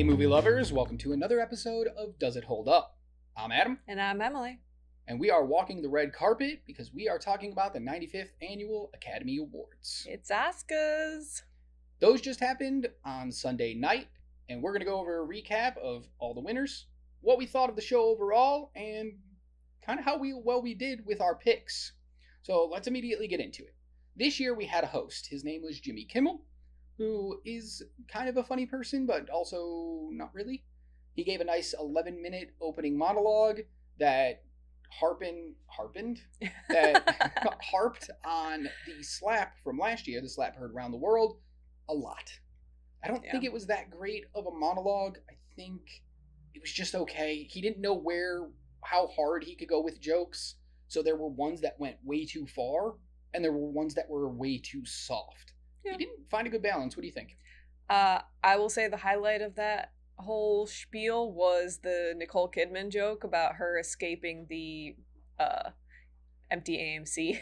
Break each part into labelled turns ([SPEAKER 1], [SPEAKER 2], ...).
[SPEAKER 1] Hey, movie lovers, welcome to another episode of Does It Hold Up? I'm Adam,
[SPEAKER 2] And I'm Emily.
[SPEAKER 1] and we are walking the red carpet because we are talking about the 95th Annual Academy Awards.
[SPEAKER 2] It's Oscars.
[SPEAKER 1] Those just happened on Sunday night, and we're going to go over a recap of all the winners, what we thought of the show overall, and kind of how we well we did with our picks. So let's immediately get into it. This year we had a host. His name was Jimmy Kimmel, who is kind of a funny person, but also not really. He gave a nice 11 minute opening monologue that harpin harpened that harped on the slap from last year, the slap heard around the world, a lot. I don't
[SPEAKER 2] Yeah.
[SPEAKER 1] think it was that great of a monologue. I think it was just okay. He didn't know where how hard he could go with jokes. So there were ones that went way too far and there were ones that were way too soft.
[SPEAKER 2] Yeah.
[SPEAKER 1] He didn't find a good balance. What do you think?
[SPEAKER 2] Uh, I will say the highlight of that whole spiel was the Nicole Kidman joke about her escaping the uh, empty AMC.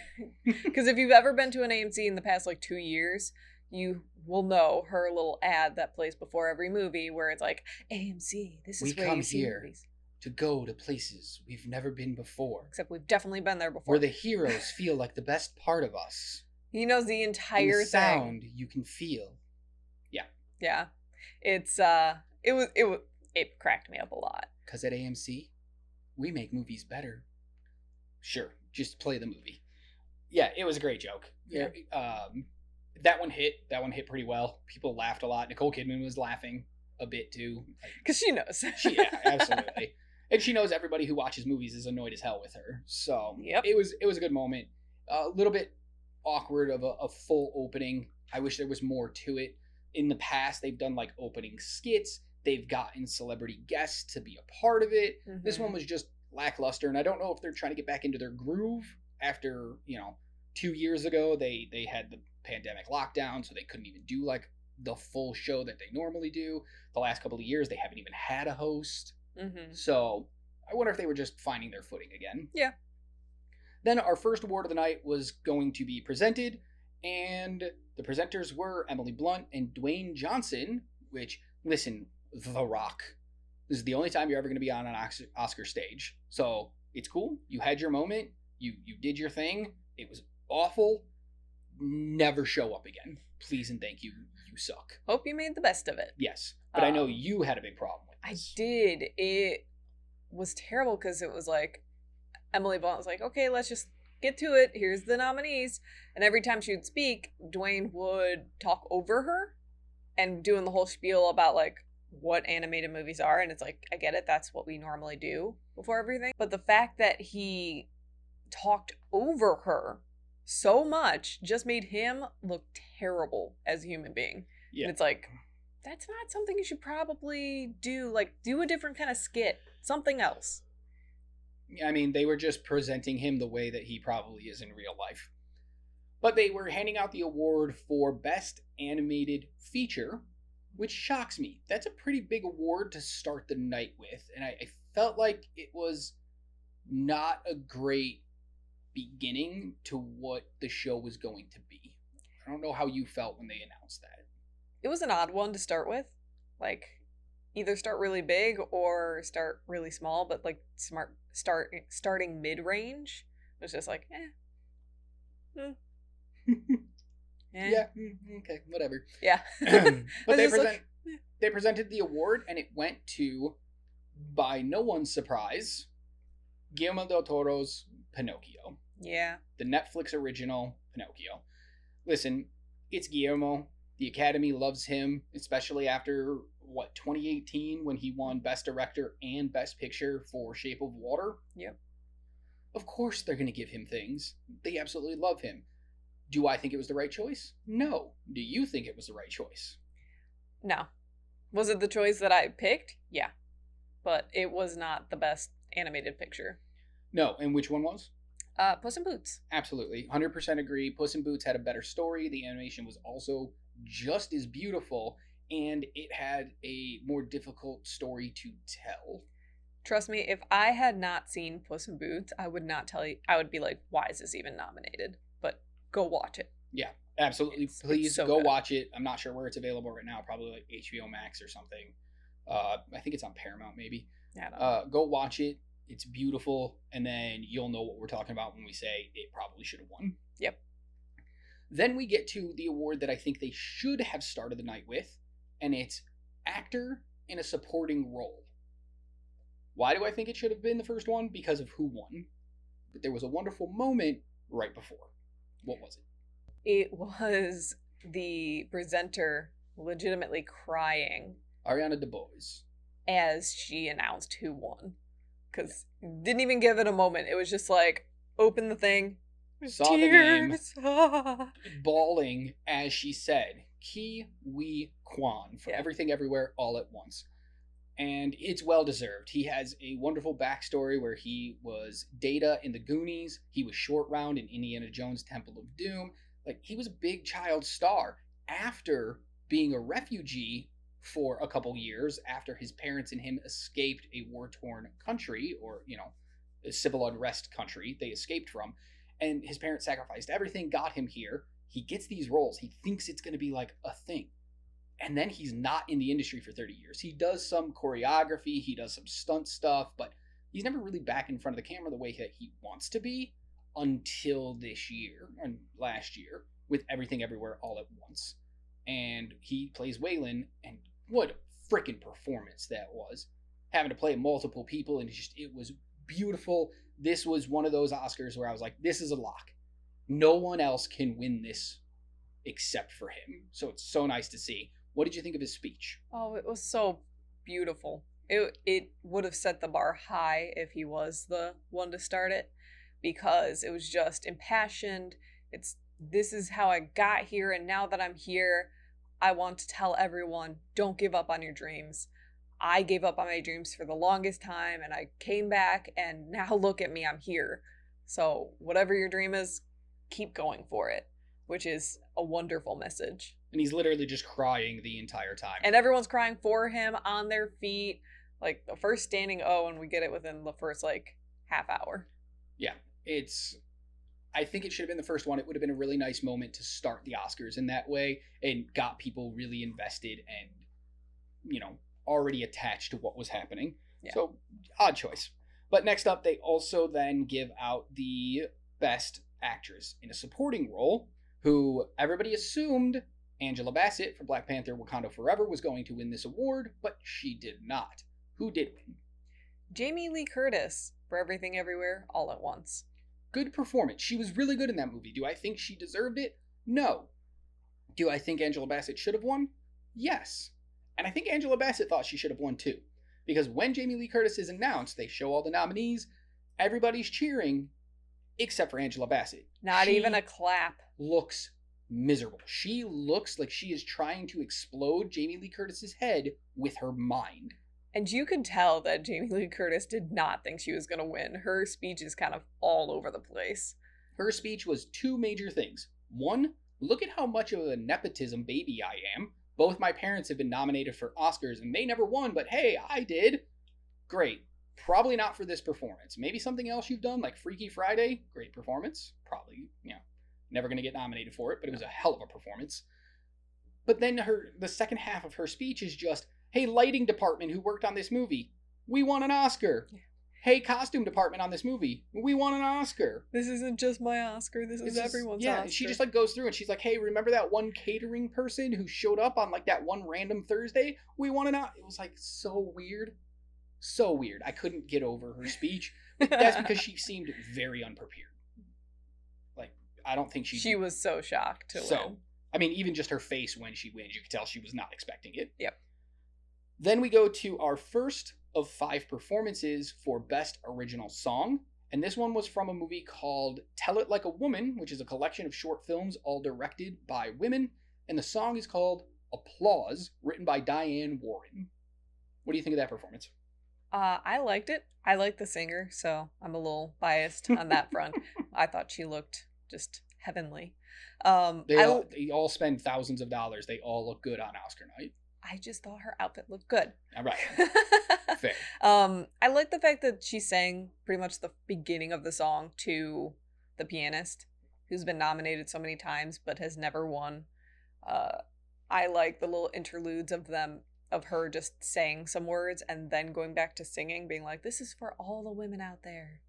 [SPEAKER 2] Because if you've ever been to an AMC in the past like two years, you will know her little ad that plays before every movie where it's like AMC. This is
[SPEAKER 1] We
[SPEAKER 2] where
[SPEAKER 1] come
[SPEAKER 2] you see
[SPEAKER 1] here.
[SPEAKER 2] movies.
[SPEAKER 1] To go to places we've never been before.
[SPEAKER 2] Except we've definitely been there before.
[SPEAKER 1] Where the heroes feel like the best part of us.
[SPEAKER 2] He knows the entire
[SPEAKER 1] the sound you can feel.
[SPEAKER 2] Yeah, Yeah. it's uh, it was it was it cracked me up a lot.
[SPEAKER 1] Because at AMC, we make movies better. Sure, just play the movie. Yeah, it was a great joke.
[SPEAKER 2] Yeah.
[SPEAKER 1] Um, that one hit. That one hit pretty well. People laughed a lot. Nicole Kidman was laughing a bit too.
[SPEAKER 2] Cause she knows.
[SPEAKER 1] She, yeah, absolutely. and she knows everybody who watches movies is annoyed as hell with her. So
[SPEAKER 2] Yep.
[SPEAKER 1] it was it was a good moment. A little bit awkward of a, a full opening. I wish there was more to it. In the past, they've done like opening skits. They've gotten celebrity guests to be a part of it. This
[SPEAKER 2] Mhm.
[SPEAKER 1] one was just lackluster, and I don't know if they're trying to get back into their groove after you know two years ago they they had the pandemic lockdown, so they couldn't even do like the full show that they normally do. The last couple of years they haven't even had a host,
[SPEAKER 2] Mhm.
[SPEAKER 1] so I wonder if they were just finding their footing again.
[SPEAKER 2] Yeah.
[SPEAKER 1] Then our first award of the night was going to be presented, and the presenters were Emily Blunt and Dwayne Johnson. Which listen, The Rock. This is the only time you're ever going to be on an Oscar- stage. So it's cool. You had your moment. You you did your thing. It was awful. Never show up again. Please and thank you. You suck.
[SPEAKER 2] Hope you made the best of it.
[SPEAKER 1] Yes, but I know
[SPEAKER 2] Um,
[SPEAKER 1] you had a big problem with
[SPEAKER 2] I did. It was terrible because it was like Emily Blunt was like, "Okay, let's just get to it. Here's the nominees." And every time she would speak, Dwayne would talk over her and doing the whole spiel about like what animated movies are. And it's like I get it. That's what we normally do before everything. But the fact that he talked over her so much just made him look terrible as a human being.
[SPEAKER 1] Yeah.
[SPEAKER 2] and it's like that's not something you should probably do. Like do a different kind of skit. Something else
[SPEAKER 1] I mean, they were just presenting him the way that he probably is in real life. But they were handing out the award for Best Animated Feature, which shocks me. That's a pretty big award to start the night with, and I, I felt like it was not a great beginning to what the show was going to be. I don't know how you felt when they announced that.
[SPEAKER 2] it was an odd one to start with like either start really big or start really small but like smart start starting mid-range It was just like eh, eh,
[SPEAKER 1] Yeah, mm, okay, whatever.
[SPEAKER 2] yeah.
[SPEAKER 1] But they
[SPEAKER 2] just like,
[SPEAKER 1] present, they presented the award and it went to by no one's surprise guillermo del toro's pinocchio.
[SPEAKER 2] Yeah.
[SPEAKER 1] The netflix original pinocchio. Listen it's guillermo the academy loves him especially after what 2018 when he won best director and best picture for shape of water?
[SPEAKER 2] Yep.
[SPEAKER 1] of course they're going to give him things. They absolutely love him. Do i think it was the right choice? No. Do you think it was the right choice?
[SPEAKER 2] No. Was it the choice that i picked? Yeah. But it was not the best animated picture.
[SPEAKER 1] No. And which one was?
[SPEAKER 2] Uh puss in boots.
[SPEAKER 1] Absolutely. 100% agree. Puss in Boots had a better story. The animation was also just as beautiful, and it had a more difficult story to tell.
[SPEAKER 2] trust me if i had not seen puss in boots i would not tell you i would be like why is this even nominated but go watch it Yeah,
[SPEAKER 1] Absolutely.
[SPEAKER 2] It's- it's
[SPEAKER 1] Please
[SPEAKER 2] so
[SPEAKER 1] go
[SPEAKER 2] good.
[SPEAKER 1] watch it. I'm not sure where it's available right now. Probably like HBO Max or something. Uh, I think it's on Paramount, maybe.
[SPEAKER 2] Yeah,
[SPEAKER 1] Uh, go watch it. It's beautiful, and then you'll know what we're talking about when we say it probably should have won.
[SPEAKER 2] Yep.
[SPEAKER 1] Then we get to the award that I think they should have started the night with, and it's actor in a supporting role. Why do I think it should have been the first one? Because of who won. But there was a wonderful moment right before. What was it?
[SPEAKER 2] it was the presenter legitimately crying
[SPEAKER 1] Ariana DeBose.
[SPEAKER 2] as she announced who won. Because didn't even give it a moment. It was just like, open the thing.
[SPEAKER 1] Saw the name. Bawling as she said, Ke Huy Quan for
[SPEAKER 2] Yeah.
[SPEAKER 1] everything everywhere all at once. And it's well deserved. He has a wonderful backstory where he was Data in the Goonies, he was Short Round in Indiana Jones Temple of Doom. Like, he was a big child star after being a refugee for a couple years after his parents and him escaped a war torn country or, you know, a civil unrest country they escaped from and his parents sacrificed everything, got him here. He gets these roles. He thinks it's going to be like a thing. And then he's not in the industry for 30 years. He does some choreography, he does some stunt stuff, but he's never really back in front of the camera the way that he wants to be until this year and last year with Everything Everywhere All at Once. And he plays Waymond, and what a freaking performance that was. Having to play multiple people, and just, it was beautiful this was one of those Oscars where I was like, this is a lock. No one else can win this except for him. So it's so nice to see. What did you think of his speech?
[SPEAKER 2] Oh, it was so beautiful. It it would have set the bar high if he was the one to start it because it was just impassioned. It's this is how I got here and now that I'm here, I want to tell everyone, don't give up on your dreams. I gave up on my dreams for the longest time and I came back and now look at me, I'm here. So, whatever your dream is, keep going for it, which is a wonderful message.
[SPEAKER 1] And he's literally just crying the entire time.
[SPEAKER 2] and everyone's crying for him on their feet like the first standing o and we get it within the first like half hour
[SPEAKER 1] yeah, it's. I think it should have been the first one. It would have been a really nice moment to start the Oscars in that way and got people really invested and, you know, already attached to what was happening.
[SPEAKER 2] Yeah.
[SPEAKER 1] So, odd choice. But next up, they also then give out the best actress in a supporting role, who everybody assumed Angela Bassett for Black Panther Wakanda Forever was going to win this award, but she did not. Who did win?
[SPEAKER 2] jamie lee curtis for everything everywhere all at once
[SPEAKER 1] Good performance. She was really good in that movie. Do I think she deserved it? No. Do I think Angela Bassett should have won? Yes. And I think Angela Bassett thought she should have won too. Because when Jamie Lee Curtis is announced, they show all the nominees, everybody's cheering, except for Angela Bassett.
[SPEAKER 2] not
[SPEAKER 1] She
[SPEAKER 2] even a clap
[SPEAKER 1] looks miserable. She looks like she is trying to explode Jamie Lee Curtis's head with her mind.
[SPEAKER 2] and you can tell that jamie lee curtis did not think she was going to win her speech is kind of all over the place
[SPEAKER 1] Her speech was two major things. One, look at how much of a nepotism baby I am. Both my parents have been nominated for Oscars and they never won, but hey, I did. Great. Probably not for this performance. Maybe something else you've done, like Freaky Friday. Great performance. Probably, you know, never going to get nominated for it, but it was a hell of a performance. But then her, the second half of her speech is just, hey, lighting department who worked on this movie, we won an Oscar.
[SPEAKER 2] Yeah.
[SPEAKER 1] Hey, costume department on this movie, we won an Oscar.
[SPEAKER 2] this isn't just my oscar this
[SPEAKER 1] This
[SPEAKER 2] is
[SPEAKER 1] is-
[SPEAKER 2] everyone's
[SPEAKER 1] yeah,
[SPEAKER 2] oscar
[SPEAKER 1] she just like goes through and she's like, "Hey, remember that one catering person who showed up on like that one random Thursday? We want to know." It was like so weird, so weird. I couldn't get over her speech. That's because she seemed very unprepared. Like I don't think she.
[SPEAKER 2] she was so shocked to
[SPEAKER 1] So,
[SPEAKER 2] win
[SPEAKER 1] I mean, even just her face when she wins, you could tell she was not expecting it.
[SPEAKER 2] Yep.
[SPEAKER 1] Then we go to our first of five performances for Best Original Song. And this one was from a movie called Tell It Like a Woman, which is a collection of short films all directed by women. And the song is called Applause, written by Diane Warren. What do you think of that performance?
[SPEAKER 2] uh i liked it i like the singer so i'm a little biased on that front i thought she looked just heavenly um
[SPEAKER 1] They all, they all spend thousands of dollars. They all look good on Oscar night.
[SPEAKER 2] I just thought her outfit looked good
[SPEAKER 1] All right, fair.
[SPEAKER 2] um i like the fact that she sang pretty much the beginning of the song to the pianist who's been nominated so many times but has never won uh i like the little interludes of them of her just saying some words and then going back to singing, being like, "This is for all the women out there."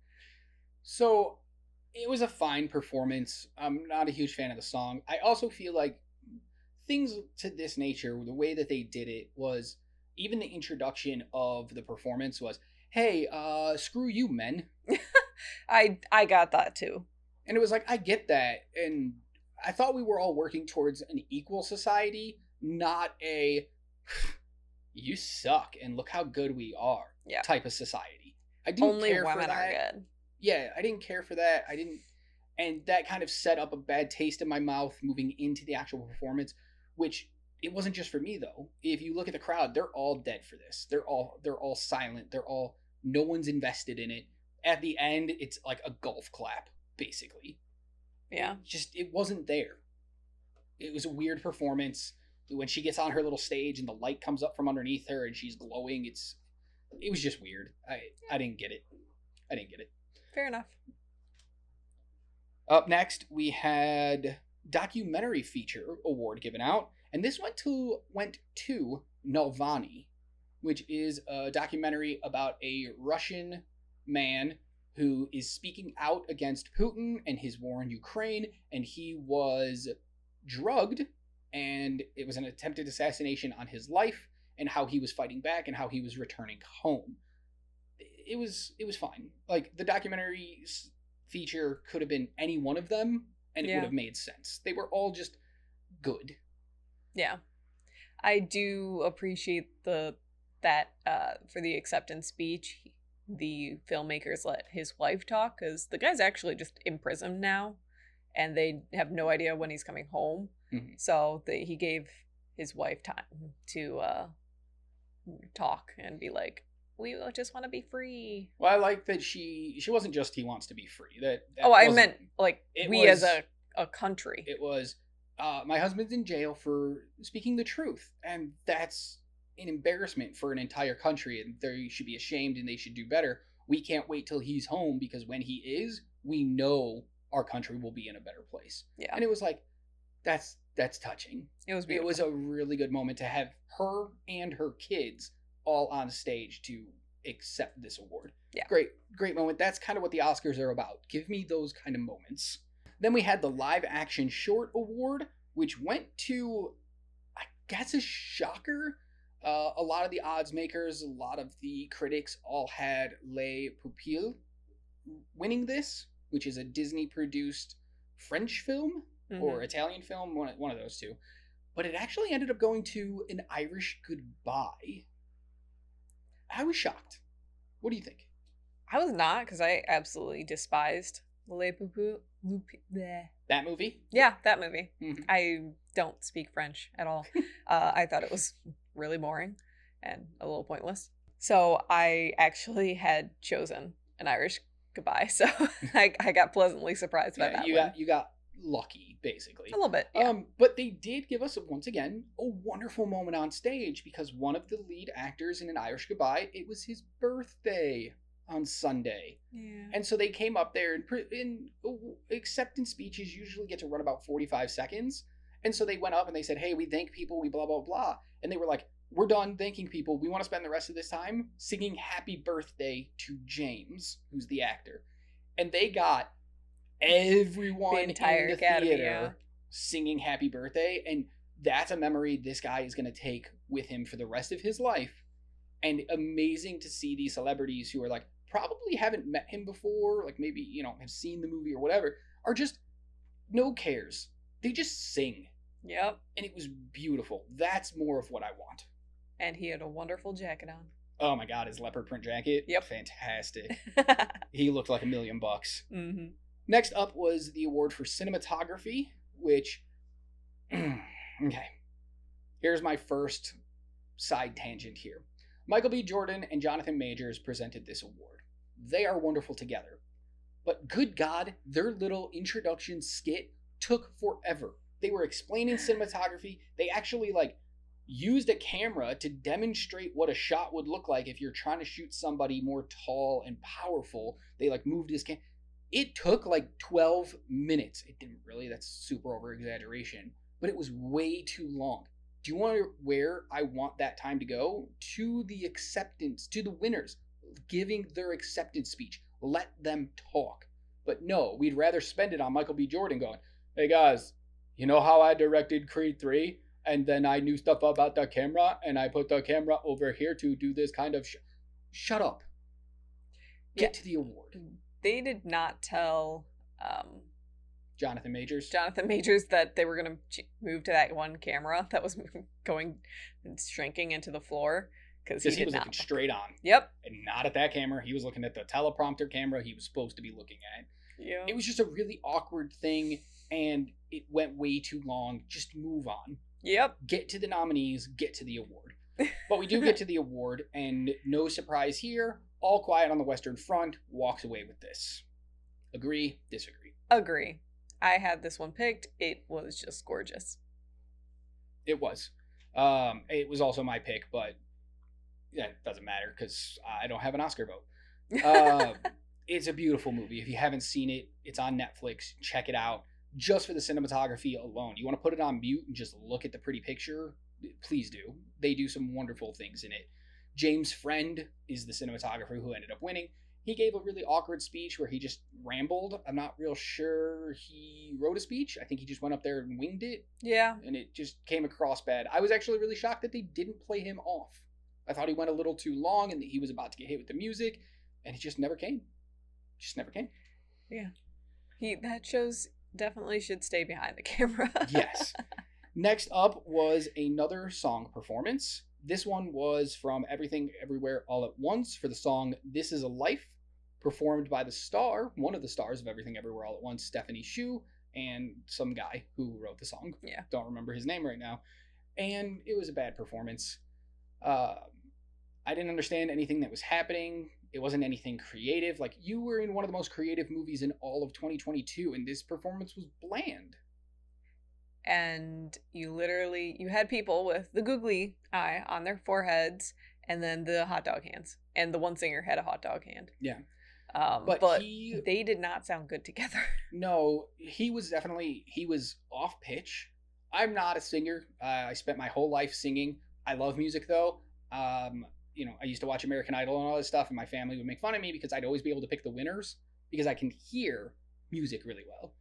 [SPEAKER 1] So it was a fine performance. I'm not a huge fan of the song. I also feel like things to this nature, the way that they did it was even the introduction of the performance was, "Hey, uh, screw you, men,"
[SPEAKER 2] I I got that too.
[SPEAKER 1] and it was like, I get that, and I thought we were all working towards an equal society, not a "you suck" and look how good we are
[SPEAKER 2] Yeah.
[SPEAKER 1] type of society. I didn't
[SPEAKER 2] Only
[SPEAKER 1] care for
[SPEAKER 2] women are good.
[SPEAKER 1] yeah, I didn't care for that. I didn't, and that kind of set up a bad taste in my mouth moving into the actual performance. Which it wasn't just for me though. If you look at the crowd, they're all dead for this. They're all they're all silent. They're all no one's invested in it. At the end, it's like a golf clap, basically.
[SPEAKER 2] Yeah.
[SPEAKER 1] Just it wasn't there. It was a weird performance. When she gets on her little stage and the light comes up from underneath her and she's glowing, it's it was just weird. I I didn't get it. I didn't get it.
[SPEAKER 2] Fair enough.
[SPEAKER 1] Up next, we had documentary feature award given out, and this went to went to Navalny, which is a documentary about a Russian man who is speaking out against Putin and his war in Ukraine, and he was drugged, and it was an attempted assassination on his life, and how he was fighting back, and how he was returning home. It was it was fine. Like the documentary feature could have been any one of them, and it
[SPEAKER 2] Yeah.
[SPEAKER 1] would have made sense. They were all just good.
[SPEAKER 2] Yeah. I do appreciate the that uh for the acceptance speech the filmmakers let his wife talk cuz the guy's actually just imprisoned now and they have no idea when he's coming home.
[SPEAKER 1] Mhm.
[SPEAKER 2] So they, he gave his wife time to uh talk and be like we just want to be free.
[SPEAKER 1] Well, I like that she she wasn't just he wants to be free. That, that
[SPEAKER 2] oh, I meant like we as a a country.
[SPEAKER 1] it was uh, my husband's in jail for speaking the truth, and that's an embarrassment for an entire country, and they should be ashamed and they should do better. We can't wait till he's home because when he is, we know our country will be in a better place.
[SPEAKER 2] yeah.
[SPEAKER 1] And it was like, that's that's touching.
[SPEAKER 2] It was
[SPEAKER 1] It was a really good moment to have her and her kids all on stage to accept this award.
[SPEAKER 2] Yeah.
[SPEAKER 1] Great, great moment. That's kind of what the Oscars are about. Give me those kind of moments. Then we had the live action short award, which went to, I guess, a shocker. Uh, a lot of the odds makers, a lot of the critics all had Les Pupilles winning this, which is a Disney produced French film
[SPEAKER 2] Mhm.
[SPEAKER 1] or Italian film, one, one of those two. But it actually ended up going to an Irish goodbye. I was shocked. What do you think?
[SPEAKER 2] I was not because I absolutely despised Le Poupou. Loup-
[SPEAKER 1] That movie?
[SPEAKER 2] Yeah, that movie.
[SPEAKER 1] Mhm.
[SPEAKER 2] I don't speak French at all. uh, I thought it was really boring and a little pointless. So I actually had chosen an Irish goodbye. So I, I got pleasantly surprised by
[SPEAKER 1] Yeah,
[SPEAKER 2] that
[SPEAKER 1] you
[SPEAKER 2] one.
[SPEAKER 1] got you got lucky, basically.
[SPEAKER 2] a little bit. Yeah.
[SPEAKER 1] Um, but they did give us once again a wonderful moment on stage because one of the lead actors in an Irish goodbye, it was his birthday on Sunday.
[SPEAKER 2] yeah.
[SPEAKER 1] And so they came up there and in acceptance speeches usually get to run about 45 seconds. And so they went up and they said, "Hey, we thank people, we blah blah blah." And they were like, "We're done thanking people. We want to spend the rest of this time singing happy birthday to James, who's the actor." And they got everyone
[SPEAKER 2] The entire
[SPEAKER 1] in the
[SPEAKER 2] Academy,
[SPEAKER 1] theater
[SPEAKER 2] yeah.
[SPEAKER 1] singing happy birthday and that's a memory this guy is going to take with him for the rest of his life. And amazing to see these celebrities who are like probably haven't met him before like maybe you know have seen the movie or whatever are just no cares. They just sing.
[SPEAKER 2] Yep.
[SPEAKER 1] and it was beautiful. That's more of what i want.
[SPEAKER 2] And he had a wonderful jacket on.
[SPEAKER 1] oh my god his leopard print jacket?
[SPEAKER 2] Yep.
[SPEAKER 1] fantastic. He looked like a million bucks.
[SPEAKER 2] Hmm
[SPEAKER 1] Next up was the award for cinematography, which. okay. Here's my first side tangent here. Michael B. Jordan and Jonathan Majors presented this award. They are wonderful together. But good God, their little introduction skit took forever. They were explaining cinematography. They actually, like, used a camera to demonstrate what a shot would look like if you're trying to shoot somebody more tall and powerful. They, like, moved this cam it took like 12 minutes. It didn't really, that's super over exaggeration, but it was way too long. Do you want to where I want that time to go? To the acceptance, to the winners, giving their acceptance speech. Let them talk. But no, we'd rather spend it on Michael B. Jordan going, hey guys, you know how I directed Creed 3? And then I knew stuff about the camera and I put the camera over here to do this kind of. Sh- Shut up. Get
[SPEAKER 2] Yeah.
[SPEAKER 1] to the award.
[SPEAKER 2] They did not tell um,
[SPEAKER 1] Jonathan Majors.
[SPEAKER 2] Jonathan Majors that they were going to move to that one camera that was going shrinking into the floor because he
[SPEAKER 1] he, was looking straight on
[SPEAKER 2] Yep.
[SPEAKER 1] and not at that camera. He was looking at the teleprompter camera he was supposed to be looking at.
[SPEAKER 2] Yeah.
[SPEAKER 1] It was just a really awkward thing and it went way too long. Just move on.
[SPEAKER 2] Yep.
[SPEAKER 1] Get to the nominees, get to the award. But we do get to the award, and no surprise here. All Quiet on the Western Front walks away with this. Agree, disagree.
[SPEAKER 2] Agree. I had this one picked. It was just gorgeous.
[SPEAKER 1] It was. Um, it was also my pick, but yeah, it doesn't matter because I don't have an Oscar vote. Uh, it's a beautiful movie. If you haven't seen it, it's on Netflix. Check it out. Just for the cinematography alone. You want to put it on mute and just look at the pretty picture? Please do. They do some wonderful things in it. James Friend is the cinematographer who ended up winning. He gave a really awkward speech where he just rambled. I'm not real sure he wrote a speech. I think he just went up there and winged it,
[SPEAKER 2] Yeah.
[SPEAKER 1] and it just came across bad. I was actually really shocked that they didn't play him off. I thought he went a little too long and that he was about to get hit with the music, and he just never came. Just never came. Yeah.
[SPEAKER 2] He that shows definitely should stay behind the camera.
[SPEAKER 1] Yes. Next up was another song performance. This one was from Everything Everywhere All at Once for the song This Is a Life, performed by the star, one of the stars of Everything Everywhere All at Once, Stephanie Hsu, and some guy who wrote the song.
[SPEAKER 2] Yeah.
[SPEAKER 1] Don't remember his name right now. And it was a bad performance. Uh, I didn't understand anything that was happening. It wasn't anything creative. Like, you were in one of the most creative movies in all of 2022, and this performance was bland.
[SPEAKER 2] And you literally you had people with the googly eye on their foreheads and then the hot dog hands and the one singer had a hot dog hand
[SPEAKER 1] Yeah.
[SPEAKER 2] um,
[SPEAKER 1] But,
[SPEAKER 2] but,
[SPEAKER 1] he
[SPEAKER 2] they did not sound good together
[SPEAKER 1] no, he was definitely he was off pitch. I'm not a singer. Uh, I spent my whole life singing. I love music though. Um, you know, I used to watch American Idol and all this stuff, and my family would make fun of me because I'd always be able to pick the winners because I can hear music really well.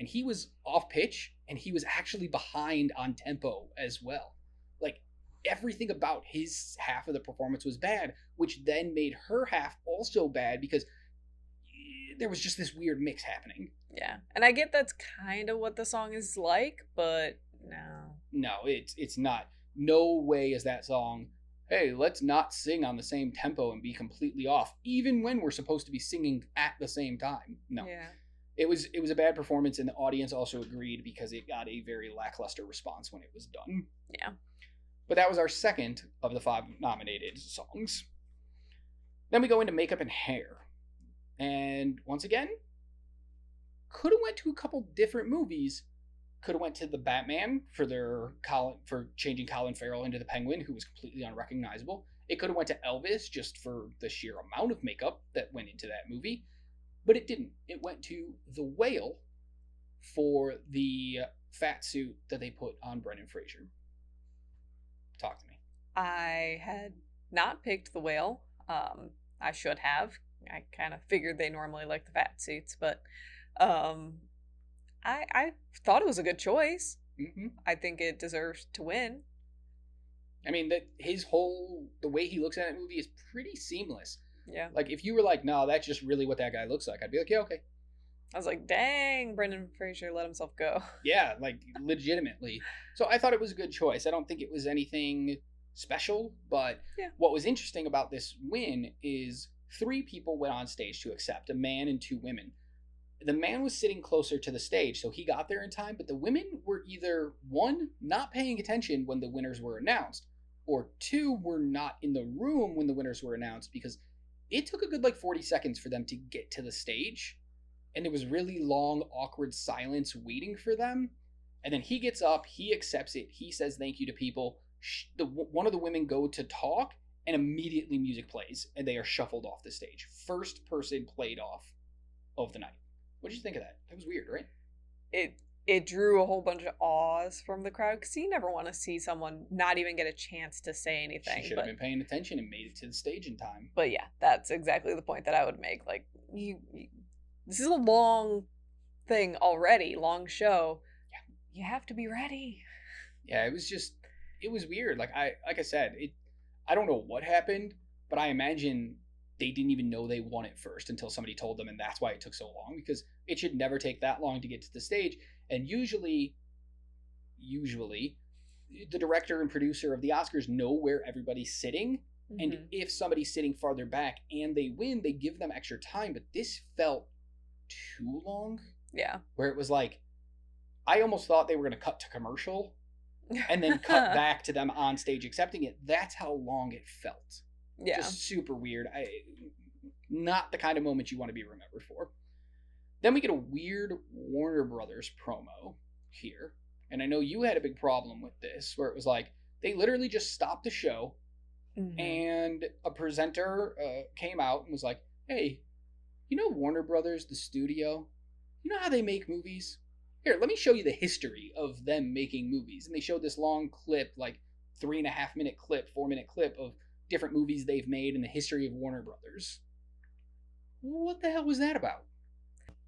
[SPEAKER 1] And he was off pitch, and he was actually behind on tempo as well. Like everything about his half of the performance was bad, which then made her half also bad because eh, there was just this weird mix happening.
[SPEAKER 2] yeah and i get that's kind of what the song is like but no
[SPEAKER 1] No, it's it's not. No way is that song. Hey, let's not sing on the same tempo and be completely off, even when we're supposed to be singing at the same time. No,
[SPEAKER 2] yeah
[SPEAKER 1] it was it was a bad performance, and the audience also agreed because it got a very lackluster response when it was done. Mm.
[SPEAKER 2] Yeah.
[SPEAKER 1] But that was our second of the five nominated songs. Then we go into makeup and hair, and once again, could have went to a couple different movies. Could have went to the Batman for their Colin for changing Colin Farrell into the Penguin, who was completely unrecognizable. It could have went to Elvis just for the sheer amount of makeup that went into that movie, but it didn't. It went to the Whale for the fat suit that they put on Brendan Fraser. Talk to me.
[SPEAKER 2] i had not picked the whale um i should have i kind of figured they normally like the fat suits but um i i thought it was a good choice
[SPEAKER 1] hmm
[SPEAKER 2] i think it deserves to win
[SPEAKER 1] I mean that his whole the way he looks at that movie is pretty seamless.
[SPEAKER 2] Yeah
[SPEAKER 1] Like if you were like, no, that's just really what that guy looks like, I'd be like, yeah, okay,
[SPEAKER 2] I was like, dang, Brendan Fraser let himself go.
[SPEAKER 1] yeah, like legitimately. So I thought it was a good choice. I don't think it was anything special, but
[SPEAKER 2] Yeah.
[SPEAKER 1] what was interesting about this win is three people went on stage to accept a man and two women. The man was sitting closer to the stage, so he got there in time, but the women were either one, not paying attention when the winners were announced, or two, were not in the room when the winners were announced because it took a good like 40 seconds for them to get to the stage. And it was really long, awkward silence waiting for them. And then he gets up, he accepts it, he says thank you to people. The, one of the women go to talk, and immediately music plays, and they are shuffled off the stage. First person played off of the night. What did you think of that? That was weird, right?
[SPEAKER 2] It it drew a whole bunch of awes from the crowd because you never want to see someone not even get a chance to say anything.
[SPEAKER 1] She should
[SPEAKER 2] but,
[SPEAKER 1] have been paying attention and made it to the stage in time.
[SPEAKER 2] but yeah, that's exactly the point that I would make. Like you, you this is a long thing already, long show.
[SPEAKER 1] Yeah.
[SPEAKER 2] You have to be ready.
[SPEAKER 1] Yeah, it was just it was weird. Like I like I said, it I don't know what happened, but I imagine they didn't even know they won it first until somebody told them and that's why it took so long because it should never take that long to get to the stage and usually usually the director and producer of the Oscars know where everybody's sitting and
[SPEAKER 2] Mhm.
[SPEAKER 1] if somebody's sitting farther back and they win, they give them extra time, but this felt too long
[SPEAKER 2] yeah,
[SPEAKER 1] where it was like I almost thought they were going to cut to commercial and then cut back to them on stage accepting it. That's how long it felt.
[SPEAKER 2] yeah,
[SPEAKER 1] Just super weird. I not the kind of moment you want to be remembered for. Then we get a weird Warner Brothers promo here. And I know you had a big problem with this where it was like they literally just stopped the show
[SPEAKER 2] Mhm.
[SPEAKER 1] and a presenter uh, came out and was like, "Hey, you know Warner Brothers, the studio? You know how they make movies? Here, let me show you the history of them making movies." And they showed this long clip, like three and a half minute clip, four minute clip of different movies they've made in the history of Warner Brothers. What the hell was that about?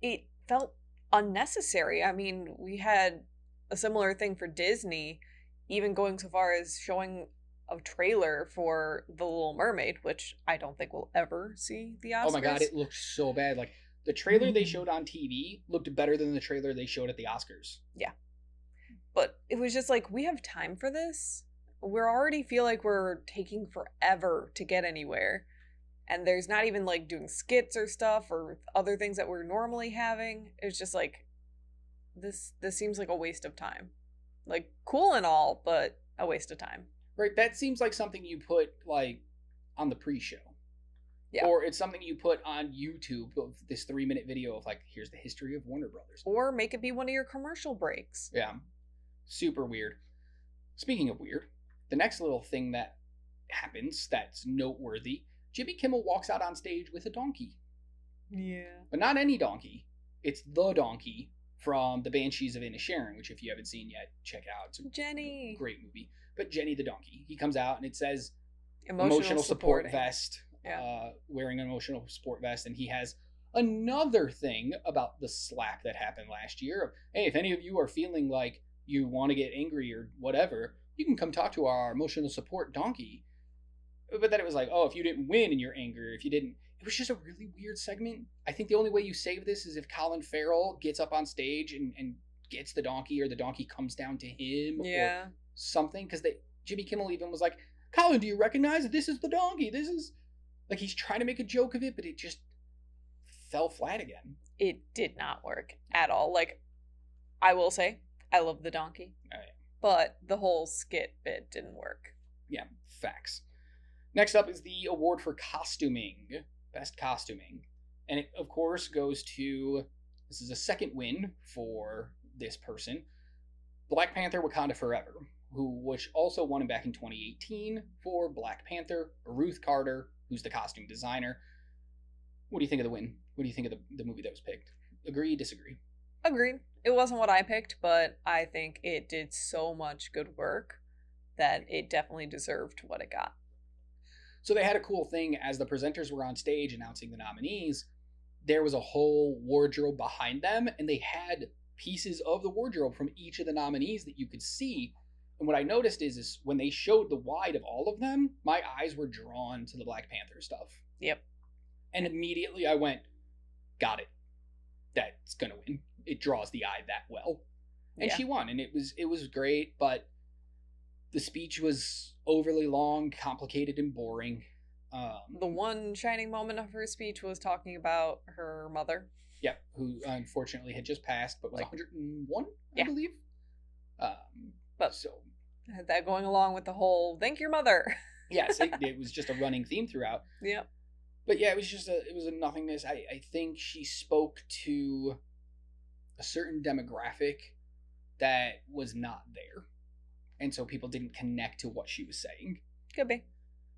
[SPEAKER 2] It felt unnecessary. I mean, we had a similar thing for Disney, even going so far as showing a trailer for The Little Mermaid, which I don't think we'll ever see the Oscars.
[SPEAKER 1] Oh my god, it looked so bad. Like the trailer they
[SPEAKER 2] Mm.
[SPEAKER 1] showed on TV looked better than the trailer they showed at the Oscars. Yeah.
[SPEAKER 2] But it was just like we have time for this. We're already feel like we're taking forever to get anywhere. And there's not even like doing skits or stuff or other things that we're normally having. It's just like this this seems like a waste of time. Like cool and all, but a waste of time.
[SPEAKER 1] Right, that seems like something you put like on the pre-show.
[SPEAKER 2] Yeah.
[SPEAKER 1] Or it's something you put on YouTube of this three minute video of like, here's the history of Warner Brothers.
[SPEAKER 2] Or make it be one of your commercial breaks.
[SPEAKER 1] Yeah. Super weird. Speaking of weird, the next little thing that happens that's noteworthy, Jimmy Kimmel walks out on stage with a donkey.
[SPEAKER 2] Yeah.
[SPEAKER 1] But not any donkey. It's the donkey from the Banshees of Inisherin, which if you haven't seen yet, check out. It's a
[SPEAKER 2] Jenny.
[SPEAKER 1] great movie. But Jenny the donkey. He comes out and it says
[SPEAKER 2] Emotional,
[SPEAKER 1] emotional, support vest,
[SPEAKER 2] Yeah.
[SPEAKER 1] uh, wearing an emotional support vest, and he has another thing about the slap that happened last year. Of, hey, if any of you are feeling like you want to get angry or whatever, you can come talk to our emotional support donkey. But then it was like, oh, if you didn't win and you're angry, if you didn't, it was just a really weird segment. I think the only way you save this is if Colin Farrell gets up on stage and, and gets the donkey, or the donkey comes down to him, or
[SPEAKER 2] Yeah.
[SPEAKER 1] something because they Jimmy Kimmel even was like, Colin, do you recognize this is the donkey? This is like he's trying to make a joke of it, but it just fell flat again.
[SPEAKER 2] It did not work at all. Like, I will say, I love the donkey.
[SPEAKER 1] Oh.
[SPEAKER 2] But the whole skit bit didn't work.
[SPEAKER 1] Yeah, facts. Next up is the award for costuming, best costuming, and it of course goes to this is a second win for this person, Black Panther: Wakanda Forever, who which also won back in 2018 for Black Panther. Ruth Carter, who's the costume designer. What do you think of the win? What do you think of the, the movie that was picked? Agree, disagree?
[SPEAKER 2] Agreed. It wasn't what I picked, but I think it did so much good work that it definitely deserved what it got.
[SPEAKER 1] So they had a cool thing as the presenters were on stage announcing the nominees. There was a whole wardrobe behind them, and they had pieces of the wardrobe from each of the nominees that you could see. And what I noticed is, is when they showed the wide of all of them, my eyes were drawn to the Black Panther stuff.
[SPEAKER 2] Yep.
[SPEAKER 1] And immediately I went, got it. That's gonna win. It draws the eye that well. And
[SPEAKER 2] Yeah.
[SPEAKER 1] she won, and it was it was great, but the speech was overly long, complicated, and boring. Um,
[SPEAKER 2] The one shining moment of her speech was talking about her mother.
[SPEAKER 1] yeah, who unfortunately had just passed, but was
[SPEAKER 2] Like-
[SPEAKER 1] 101, I
[SPEAKER 2] Yeah.
[SPEAKER 1] believe. Um,
[SPEAKER 2] But
[SPEAKER 1] so
[SPEAKER 2] that going along with the whole thank your mother.
[SPEAKER 1] yes, it, it was just a running theme throughout.
[SPEAKER 2] yep.
[SPEAKER 1] But yeah, it was just a it was a nothingness. I I think she spoke to a certain demographic that was not there, and so people didn't connect to what she was saying.
[SPEAKER 2] Could be.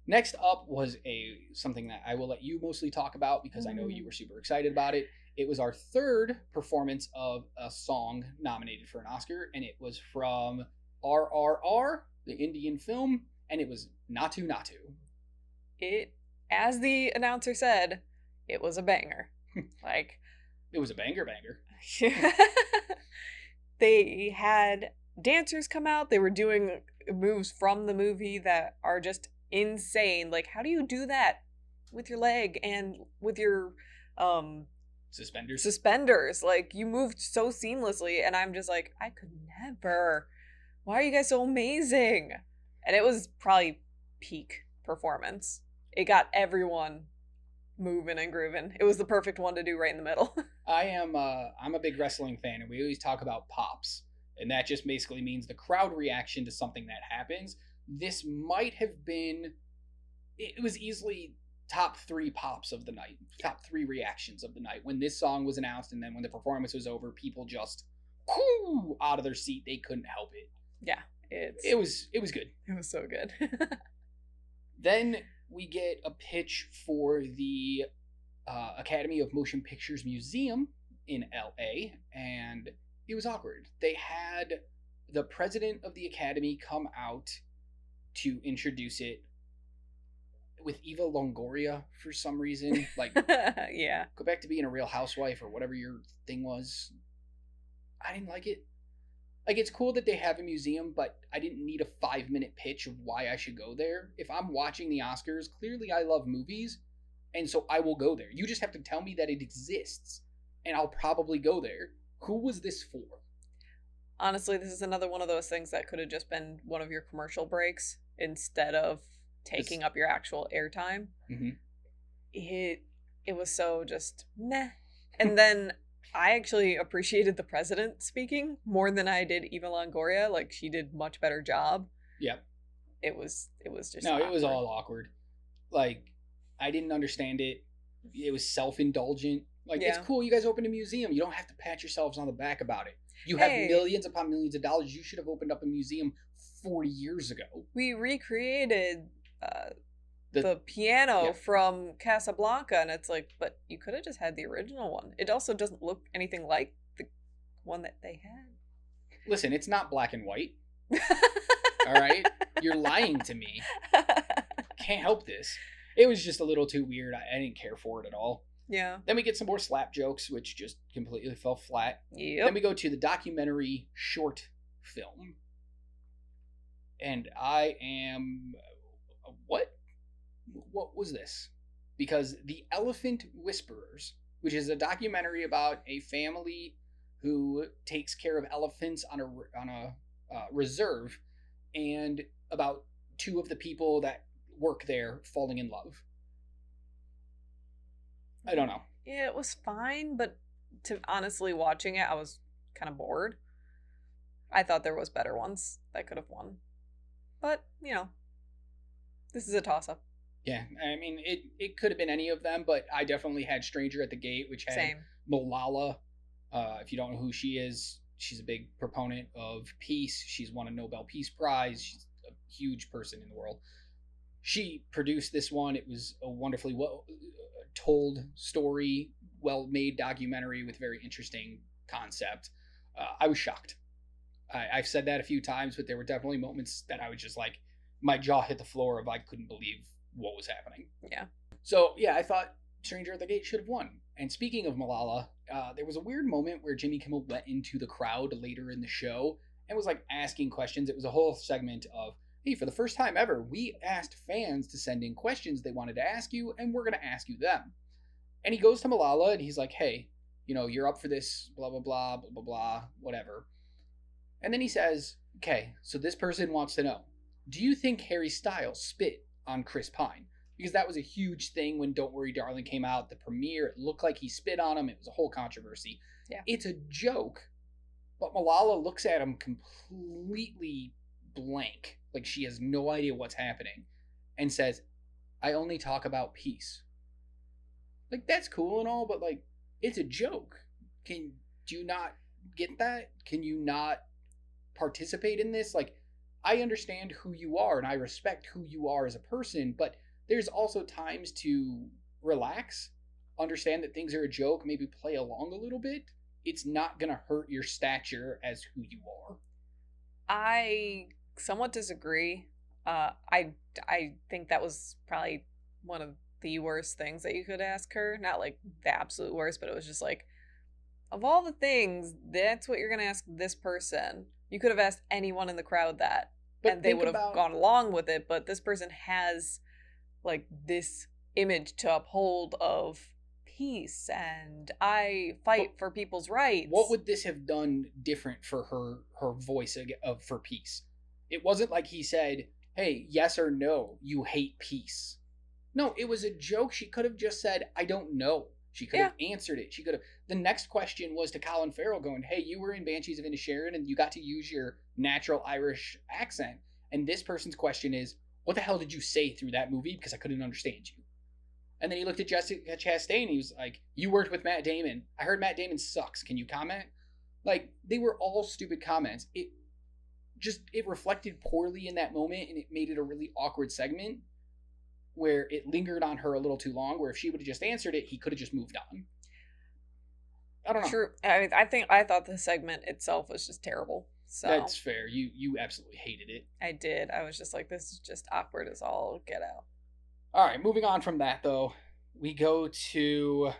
[SPEAKER 1] Next up was a something that I will let you mostly talk about because I know you mm. were super excited about it. it was our third performance of a song nominated for an Oscar, and it was from RRR, the Indian film, and it was Naatu Naatu.
[SPEAKER 2] It, as the announcer said, it was a banger. like,
[SPEAKER 1] It was a banger banger.
[SPEAKER 2] they had dancers come out. They were doing moves from the movie that are just insane. Like, how do you do that with your leg and with your um
[SPEAKER 1] Suspenders.
[SPEAKER 2] suspenders? Like, you moved so seamlessly, and I'm just like, I could never. Why are you guys so amazing? And it was probably peak performance. It got everyone moving and grooving. It was the perfect one to do right in the middle.
[SPEAKER 1] I am uh I'm a big wrestling fan and we always talk about pops. And that just basically means the crowd reaction to something that happens. This might have been it was easily top three pops of the night, top three reactions of the night. When this song was announced and then when the performance was over, people just whoo, out of their seat. They couldn't help it.
[SPEAKER 2] yeah, it's
[SPEAKER 1] It was it was good.
[SPEAKER 2] it was so good.
[SPEAKER 1] Then we get a pitch for the uh, Academy of Motion Pictures Museum in LA, and it was awkward. They had the president of the Academy come out to introduce it with Eva Longoria for some reason. Like,
[SPEAKER 2] yeah.
[SPEAKER 1] go back to being a real housewife or whatever your thing was. I didn't like it. Like it's cool that they have a museum, but I didn't need a five minute pitch of why I should go there. If I'm watching the Oscars, clearly I love movies, and so I will go there. You just have to tell me that it exists, and I'll probably go there. Who was this for?
[SPEAKER 2] Honestly, this is another one of those things that could have just been one of your commercial breaks instead of taking up your actual airtime.
[SPEAKER 1] Mhm.
[SPEAKER 2] It it was so just meh. And then I actually appreciated the president speaking more than I did Eva Longoria. Like she did much better job.
[SPEAKER 1] Yep.
[SPEAKER 2] It was it was just
[SPEAKER 1] no, it was all awkward. Like I didn't understand it. It was self indulgent. Like it's cool. You guys opened a museum. You don't have to pat yourselves on the back about it. You have
[SPEAKER 2] Hey.
[SPEAKER 1] millions upon millions of dollars. You should have opened up a museum forty years ago.
[SPEAKER 2] we recreated uh,
[SPEAKER 1] The-
[SPEAKER 2] the, piano
[SPEAKER 1] yeah.
[SPEAKER 2] from Casablanca, and it's like, but you could have just had the original one. It also doesn't look anything like the one that they had.
[SPEAKER 1] Listen, it's not black and white. All right, you're lying to me. Can't help this. It was just a little too weird. I, I didn't care for it at all.
[SPEAKER 2] Yeah.
[SPEAKER 1] Then we get some more slap jokes, which just completely fell flat.
[SPEAKER 2] Yep.
[SPEAKER 1] Then we go to the documentary short film. And I am what what was this? Because The Elephant Whisperers, which is a documentary about a family who takes care of elephants on a on a uh, reserve and about two of the people that work there falling in love. I don't know.
[SPEAKER 2] Yeah, it was fine, but to honestly watching it, I was kind of bored. I thought there was better ones that could have won, but you know, this is a toss up.
[SPEAKER 1] Yeah, I mean it. It could have been any of them, but I definitely had "Stranger at the Gate," which had
[SPEAKER 2] Same.
[SPEAKER 1] Malala. Uh, if you don't know who she is, she's a big proponent of peace. She's won a Nobel Peace Prize. She's a huge person in the world. She produced this one. It was a wonderfully well told story, well made documentary with very interesting concept. Uh, I was shocked. I, I've said that a few times, but there were definitely moments that I was just like, my jaw hit the floor of I couldn't believe what was happening.
[SPEAKER 2] Yeah.
[SPEAKER 1] So yeah, I thought Stranger at the Gate should have won. And speaking of Malala, uh, there was a weird moment where Jimmy Kimmel went into the crowd later in the show and was like asking questions. It was a whole segment of, hey, for the first time ever, we asked fans to send in questions they wanted to ask you, and we're going to ask you them. And he goes to Malala and he's like, hey, you know, you're up for this, blah, blah, blah, blah, blah, blah, whatever. And then he says, okay, so this person wants to know, do you think Harry Styles spit on Chris Pine? because that was a huge thing when Don't Worry Darling came out. The premiere, it looked like he spit on him. It was a whole controversy.
[SPEAKER 2] Yeah.
[SPEAKER 1] It's a joke, but Malala looks at him completely blank, like she has no idea what's happening, and says, I only talk about peace. Like, that's cool and all, but like, it's a joke. Can do you not get that? Can you not participate in this? Like, I understand who you are and I respect who you are as a person, but there's also times to relax understand that things are a joke, maybe play along a little bit, it's not going to hurt your stature as who you are.
[SPEAKER 2] I somewhat disagree. Uh, I I think that was probably one of the worst things that you could ask her. Not like the absolute worst, but it was just like, of all the things, that's what you're gonna ask this person. You could have asked anyone in the crowd that,
[SPEAKER 1] But
[SPEAKER 2] and they would have
[SPEAKER 1] about-
[SPEAKER 2] gone along with it. But this person has like this image to uphold of peace and I fight for people's rights.
[SPEAKER 1] What would this have done different for her her voice of for peace? It wasn't like he said, "Hey, yes or no, you hate peace." No, it was a joke. She could have just said, "I don't know." She could have answered it. She could have. The next question was to Colin Farrell, going, "Hey, you were in Banshees of Inisherin, and you got to use your natural Irish accent." And this person's question is, "What the hell did you say through that movie? Because I couldn't understand you." And then he looked at Jessica Chastain and he was like, You worked with Matt Damon. I heard Matt Damon sucks. Can you comment? Like, they were all stupid comments. It just it reflected poorly in that moment and it made it a really awkward segment where it lingered on her a little too long, where if she would have just answered it, he could have just moved on. I don't know.
[SPEAKER 2] True. I mean, I think I thought the segment itself was just terrible. So
[SPEAKER 1] That's fair. You you absolutely hated it.
[SPEAKER 2] I did. I was just like, this is just awkward as all get out.
[SPEAKER 1] All right, moving on from that though, we go to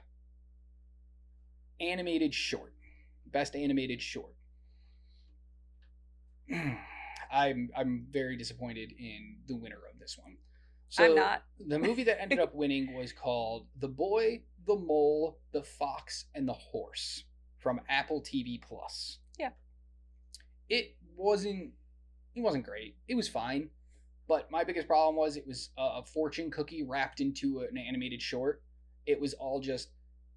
[SPEAKER 1] animated short. Best animated short. I'm I'm very disappointed in the winner of this one. So
[SPEAKER 2] I'm not.
[SPEAKER 1] the movie that ended up winning was called The Boy, the Mole, the Fox, and the Horse from Apple TV Plus.
[SPEAKER 2] Yeah.
[SPEAKER 1] It wasn't it wasn't great. It was fine. But my biggest problem was it was a fortune cookie wrapped into an animated short. It was all just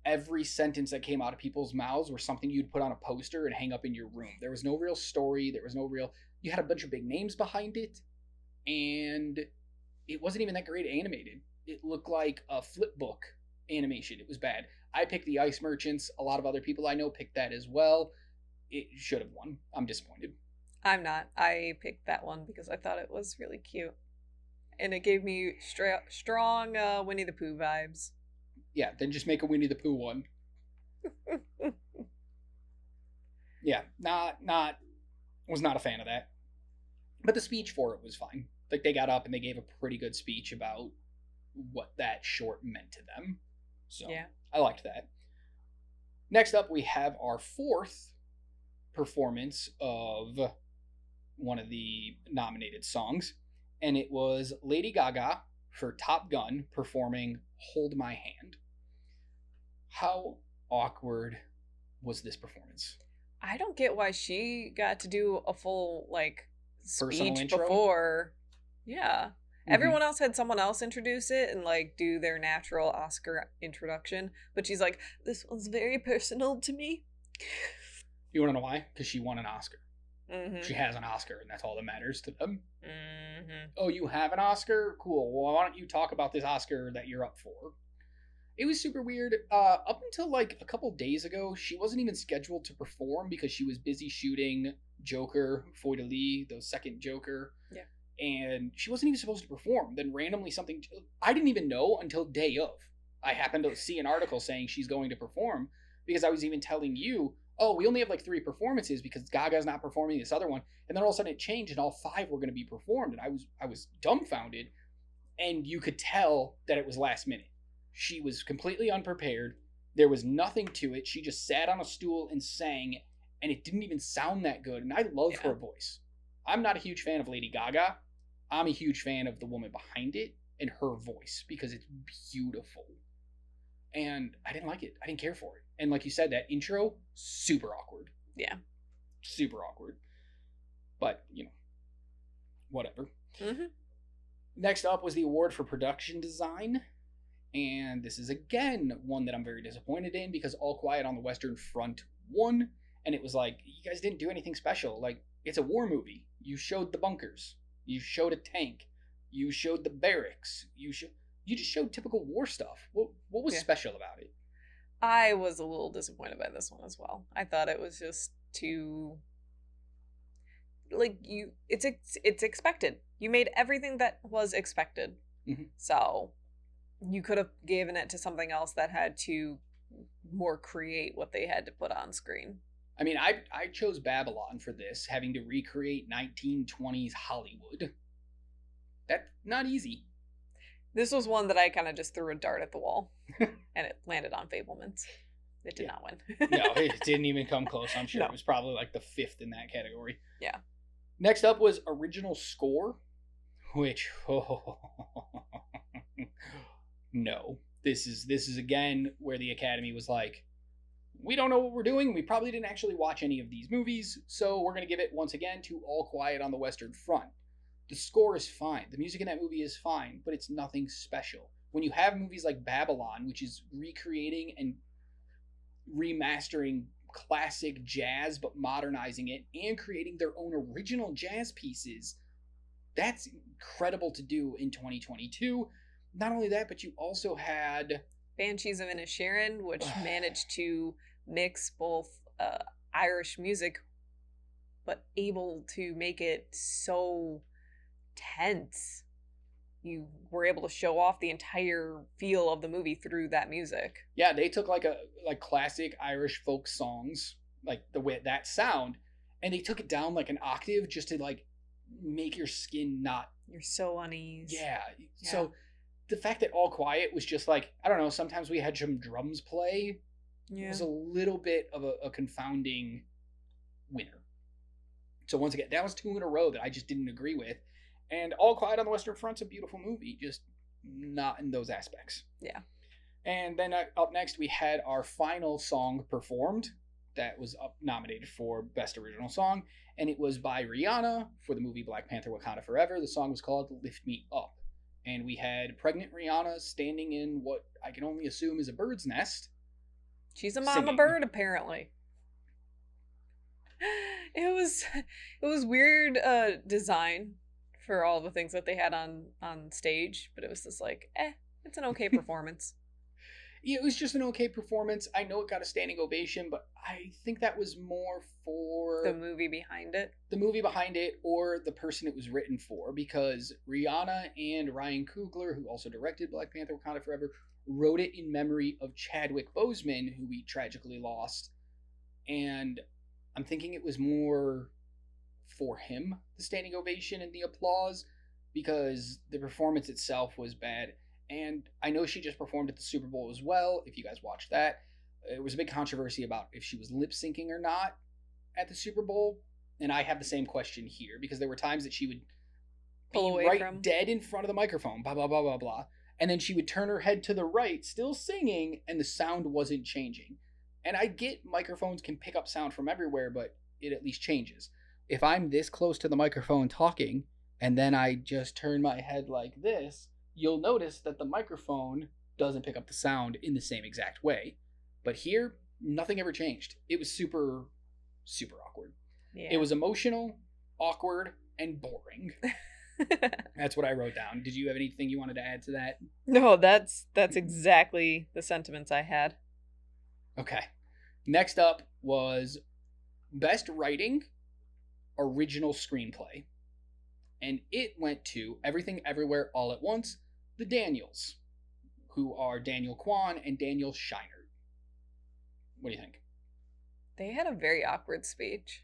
[SPEAKER 1] every sentence that came out of people's mouths were something you'd put on a poster and hang up in your room. There was no real story, there was no real you had a bunch of big names behind it and it wasn't even that great animated. It looked like a flip book animation. It was bad. I picked the Ice Merchants. A lot of other people I know picked that as well. It should have won. I'm disappointed.
[SPEAKER 2] I'm not. I picked that one because I thought it was really cute. And it gave me stra- strong uh, Winnie the Pooh vibes.
[SPEAKER 1] Yeah, then just make a Winnie the Pooh one. Yeah, not not was not a fan of that. But the speech for it was fine. Like they got up and they gave a pretty good speech about what that short meant to them. So
[SPEAKER 2] Yeah.
[SPEAKER 1] I liked that. Next up we have our fourth performance of one of the nominated songs, and it was Lady Gaga for Top Gun performing Hold My Hand. How awkward was this performance?
[SPEAKER 2] I don't get why she got to do a full like speech before. Yeah.
[SPEAKER 1] Mhm.
[SPEAKER 2] Everyone else had someone else introduce it and like do their natural Oscar introduction, but she's like, "This one's very personal to me."
[SPEAKER 1] You want to know why? Because she won an Oscar.
[SPEAKER 2] Mm-hmm.
[SPEAKER 1] She has an Oscar, and that's all that matters to them.
[SPEAKER 2] mm-hmm.
[SPEAKER 1] Oh, you have an Oscar? Cool. Well, why don't you talk about this Oscar that you're up for? It was super weird. Uh, up until like a couple days ago, she wasn't even scheduled to perform because she was busy shooting Joker, Folie à Deux, the second Joker.
[SPEAKER 2] Yeah.
[SPEAKER 1] And she wasn't even supposed to perform. Then randomly something I didn't even know until day of. I happened to see an article saying she's going to perform because I was even telling you, oh, we only have like three performances because Gaga's not performing this other one. And then all of a sudden it changed and all five were going to be performed. And I was I was dumbfounded. And you could tell that it was last minute. She was completely unprepared. There was nothing to it. She just sat on a stool and sang, and it didn't even sound that good. And I love
[SPEAKER 2] Yeah.
[SPEAKER 1] her voice. I'm not a huge fan of Lady Gaga. I'm a huge fan of the woman behind it and her voice because it's beautiful. And I didn't like it. I didn't care for it. And like you said, that intro, super awkward.
[SPEAKER 2] Yeah.
[SPEAKER 1] Super awkward. But, you know, whatever.
[SPEAKER 2] Mm-hmm.
[SPEAKER 1] Next up was the award for production design. And this is again one that I'm very disappointed in because All Quiet on the Western Front won. And it was like, you guys didn't do anything special. Like, it's a war movie. You showed the bunkers, you showed a tank, you showed the barracks, you showed. You just showed typical war stuff. What what was
[SPEAKER 2] Yeah.
[SPEAKER 1] special about it?
[SPEAKER 2] I was a little disappointed by this one as well. I thought it was just too like you it's ex- it's expected. You made everything that was expected.
[SPEAKER 1] Mhm.
[SPEAKER 2] So you could have given it to something else that had to more create what they had to put on screen.
[SPEAKER 1] I mean, I I chose Babylon for this, having to recreate 1920s Hollywood. That's not easy.
[SPEAKER 2] This was one that I kind of just threw a dart at the wall, and it landed on Fabelmans. It did
[SPEAKER 1] Yeah.
[SPEAKER 2] not win.
[SPEAKER 1] no, it didn't even come close. I'm sure
[SPEAKER 2] No.
[SPEAKER 1] it was probably like the fifth in that category.
[SPEAKER 2] Yeah.
[SPEAKER 1] Next up was original score, which oh, no, this is this is again where the Academy was like, we don't know what we're doing. We probably didn't actually watch any of these movies, so we're gonna give it once again to All Quiet on the Western Front. The score is fine. The music in that movie is fine, but it's nothing special. When you have movies like Babylon, which is recreating and remastering classic jazz but modernizing it and creating their own original jazz pieces that's incredible to do in 2022 not only that but you also had
[SPEAKER 2] Banshees of Inisherin, which managed to mix both uh, Irish music, but able to make it so tense. You were able to show off the entire feel of the movie through that music.
[SPEAKER 1] yeah they took like a like classic irish folk songs like the way that sound and they took it down like an octave just to like make your skin not
[SPEAKER 2] You're so uneasy.
[SPEAKER 1] yeah,
[SPEAKER 2] Yeah.
[SPEAKER 1] so the fact that all quiet was just like i don't know sometimes we had some drums play
[SPEAKER 2] Yeah.
[SPEAKER 1] It was a little bit of a, a confounding winner. So once again, that was two in a row that I just didn't agree with. And All Quiet on the Western Front's a beautiful movie, just not in those aspects.
[SPEAKER 2] Yeah.
[SPEAKER 1] And then uh, up next, we had our final song performed that was up nominated for Best Original Song, and it was by Rihanna for the movie Black Panther Wakanda Forever. The song was called Lift Me Up. And we had pregnant Rihanna standing in what I can only assume is a bird's nest.
[SPEAKER 2] She's a mama
[SPEAKER 1] singing.
[SPEAKER 2] bird, apparently. It was it was weird uh design for all the things that they had on on stage, but it was just like, eh, it's an okay performance.
[SPEAKER 1] it was just an okay performance. I know it got a standing ovation, but I think that was more for
[SPEAKER 2] the movie behind it.
[SPEAKER 1] the movie behind it or the person it was written for because Rihanna and Ryan Coogler, who also directed Black Panther Wakanda Forever, wrote it in memory of Chadwick Boseman, who we tragically lost. And I'm thinking it was more for him, the standing ovation and the applause, because the performance itself was bad. And I know she just performed at the Super Bowl as well. If you guys watched that, it was a big controversy about if she was lip syncing or not at the Super Bowl. And I have the same question here because there were times that she would
[SPEAKER 2] Pull
[SPEAKER 1] be
[SPEAKER 2] away
[SPEAKER 1] right
[SPEAKER 2] from.
[SPEAKER 1] dead in front of the microphone, blah blah blah blah blah, and then she would turn her head to the right, still singing, and the sound wasn't changing. And I get microphones can pick up sound from everywhere, but it at least changes. If I'm this close to the microphone talking, and then I just turn my head like this, you'll notice that the microphone doesn't pick up the sound in the same exact way. But here, nothing ever changed. It was super, super awkward.
[SPEAKER 2] Yeah.
[SPEAKER 1] It was emotional, awkward, and boring. That's what I wrote down. Did you have anything you wanted to add to that?
[SPEAKER 2] no, that's that's exactly the sentiments I had.
[SPEAKER 1] Okay. Next up was Best Writing Original Screenplay. And it went to Everything Everywhere All at Once, the Daniels, who are Daniel Kwan and Daniel Scheinert. What do you think?
[SPEAKER 2] They had a very awkward speech,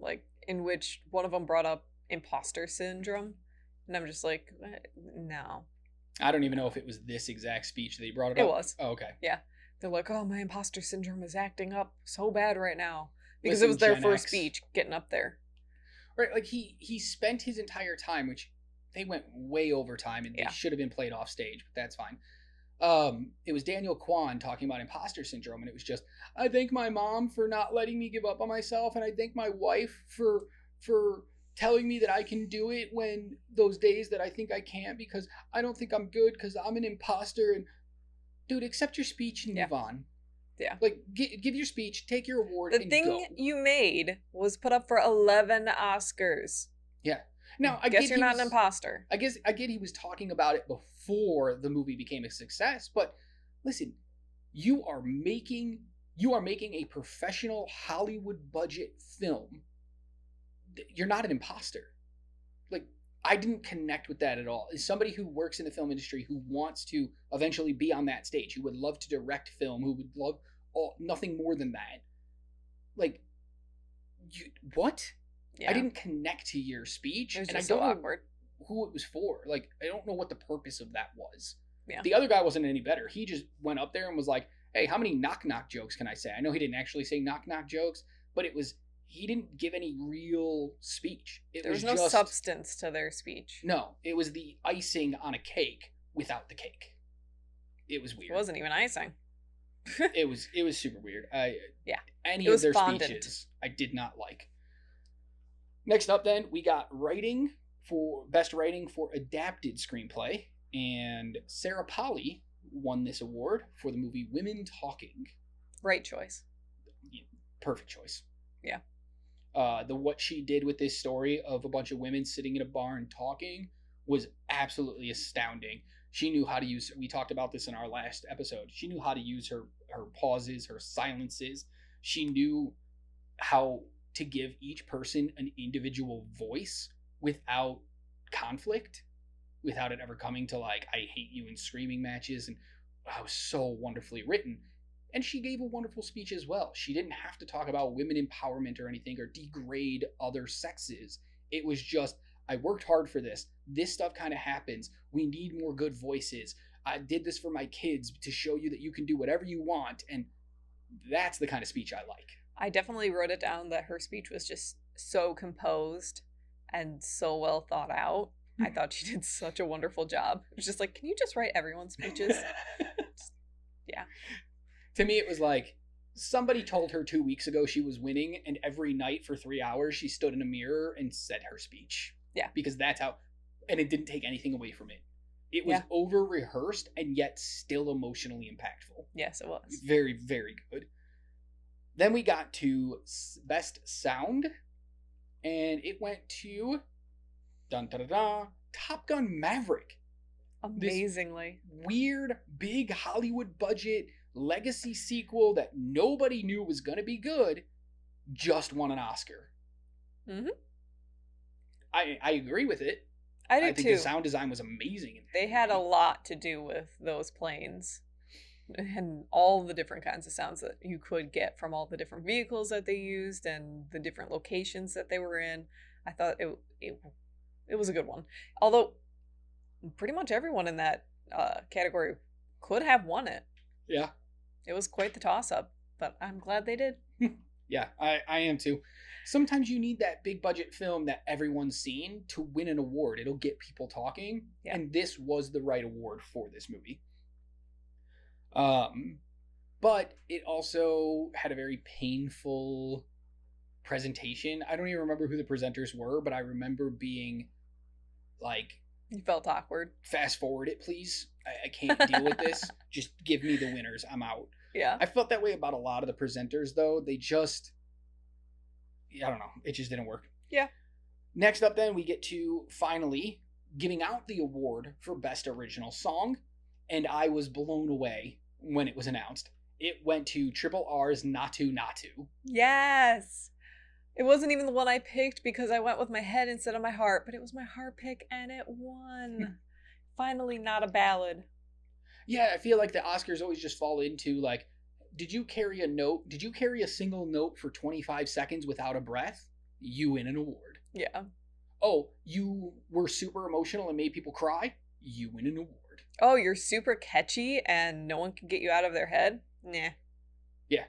[SPEAKER 2] like in which one of them brought up imposter syndrome, and I'm just like, "What? no.
[SPEAKER 1] I don't even know if it was this exact speech that he brought it,
[SPEAKER 2] It
[SPEAKER 1] up.
[SPEAKER 2] was.
[SPEAKER 1] Oh, okay. Yeah.
[SPEAKER 2] They're like, oh, my imposter syndrome is acting up so bad right now because
[SPEAKER 1] Listen,
[SPEAKER 2] it was their
[SPEAKER 1] Gen
[SPEAKER 2] first
[SPEAKER 1] X.
[SPEAKER 2] speech getting up there.
[SPEAKER 1] Right, like he he spent his entire time, which they went way over time, and
[SPEAKER 2] Yeah.
[SPEAKER 1] they should have been played off stage, but that's fine. Um, it was Daniel Kwan talking about imposter syndrome, and it was just, I thank my mom for not letting me give up on myself, and I thank my wife for for telling me that I can do it when those days that I think I can't because I don't think I'm good because I'm an imposter. And dude, accept your speech and
[SPEAKER 2] Yeah.
[SPEAKER 1] move on.
[SPEAKER 2] Yeah.
[SPEAKER 1] like gi- give your speech, take your award,
[SPEAKER 2] The thing
[SPEAKER 1] go.
[SPEAKER 2] you made was put up for 11 Oscars. Yeah.
[SPEAKER 1] Now, I
[SPEAKER 2] guess you're not
[SPEAKER 1] was-
[SPEAKER 2] an imposter.
[SPEAKER 1] I guess I get he was talking about it before the movie became a success, but listen, you are making you are making a professional Hollywood budget film. You're not an imposter. Like I didn't connect with that at all. As somebody who works in the film industry who wants to eventually be on that stage, who would love to direct film, who would love all, nothing more than that. Like, you what?
[SPEAKER 2] Yeah.
[SPEAKER 1] I didn't connect to your speech,
[SPEAKER 2] It was
[SPEAKER 1] and I don't
[SPEAKER 2] so
[SPEAKER 1] know who it was for. Like, I don't know what the purpose of that was.
[SPEAKER 2] Yeah.
[SPEAKER 1] The other guy wasn't any better. He just went up there and was like, "Hey, how many knock knock jokes can I say?" I know he didn't actually say knock knock jokes, but it was he didn't give any real speech. It
[SPEAKER 2] There was, no
[SPEAKER 1] just
[SPEAKER 2] substance to their speech.
[SPEAKER 1] no. It was the icing on a cake without the cake. It was weird.
[SPEAKER 2] It wasn't even icing.
[SPEAKER 1] it was it was super weird. I
[SPEAKER 2] Yeah.
[SPEAKER 1] Any of their
[SPEAKER 2] fondant.
[SPEAKER 1] speeches I did not like. Next up, then we got writing for best writing for adapted screenplay, and Sarah Polley won this award for the movie Women Talking.
[SPEAKER 2] Right choice.
[SPEAKER 1] Perfect choice.
[SPEAKER 2] Yeah.
[SPEAKER 1] Uh, the what she did with this story of a bunch of women sitting in a barn talking was absolutely astounding. She knew how to use. We talked about this in our last episode. She knew how to use her her pauses, her silences. She knew how to give each person an individual voice without conflict, without it ever coming to like I hate you and screaming matches. And oh, was so wonderfully written. And she gave a wonderful speech as well. She didn't have to talk about women empowerment or anything or degrade other sexes. It was just, I worked hard for this. This stuff kind of happens. We need more good voices. I did this for my kids to show you that you can do whatever you want. And that's the kind of speech I like.
[SPEAKER 2] I definitely wrote it down that her speech was just so composed and so well thought out. I thought she did such a wonderful job. It was just like, can you just write everyone's speeches? yeah.
[SPEAKER 1] To me, it was like somebody told her two weeks ago she was winning, and every night for three hours she stood in a mirror and said her speech.
[SPEAKER 2] Yeah.
[SPEAKER 1] Because that's how, and it didn't take anything away from it. It was
[SPEAKER 2] Yeah.
[SPEAKER 1] over rehearsed and yet still emotionally impactful.
[SPEAKER 2] yes, it was.
[SPEAKER 1] Very, very good. Then we got to best sound, and it went to dun da da da Top Gun Maverick.
[SPEAKER 2] Amazingly.
[SPEAKER 1] Weird, big Hollywood budget legacy sequel that nobody knew was gonna be good, just won an Oscar.
[SPEAKER 2] Mhm.
[SPEAKER 1] I I agree with it.
[SPEAKER 2] I did
[SPEAKER 1] I think
[SPEAKER 2] too.
[SPEAKER 1] the sound design was amazing.
[SPEAKER 2] they had a lot to do with those planes and all the different kinds of sounds that you could get from all the different vehicles that they used and the different locations that they were in. I thought it it, it was a good one. Although pretty much everyone in that uh, category could have won it.
[SPEAKER 1] Yeah,
[SPEAKER 2] It was quite the toss up, but I'm glad they did.
[SPEAKER 1] yeah, I I am too. Sometimes you need that big budget film that everyone's seen to win an award. It'll get people talking,
[SPEAKER 2] Yeah.
[SPEAKER 1] and this was the right award for this movie. Um, but it also had a very painful presentation. I don't even remember who the presenters were, but I remember being like,
[SPEAKER 2] You felt awkward.
[SPEAKER 1] "Fast forward it, please. I, I can't deal with this. Just give me the winners. I'm out."
[SPEAKER 2] Yeah.
[SPEAKER 1] I felt that way about a lot of the presenters, though. They just, I don't know, it just didn't work.
[SPEAKER 2] Yeah.
[SPEAKER 1] Next up, then, we get to finally giving out the award for Best Original Song, and I was blown away when it was announced. It went to Triple R's Naatu Naatu.
[SPEAKER 2] Yes. It wasn't even the one I picked because I went with my head instead of my heart, but it was my heart pick and it won. Hmm. Finally, not a ballad.
[SPEAKER 1] Yeah, I feel like the Oscars always just fall into like, did you carry a note? Did you carry a single note for 25 seconds without a breath? You win an award.
[SPEAKER 2] Yeah.
[SPEAKER 1] Oh, you were super emotional and made people cry? You win an award.
[SPEAKER 2] Oh, you're super catchy and no one can get you out of their head? Nah. Yeah.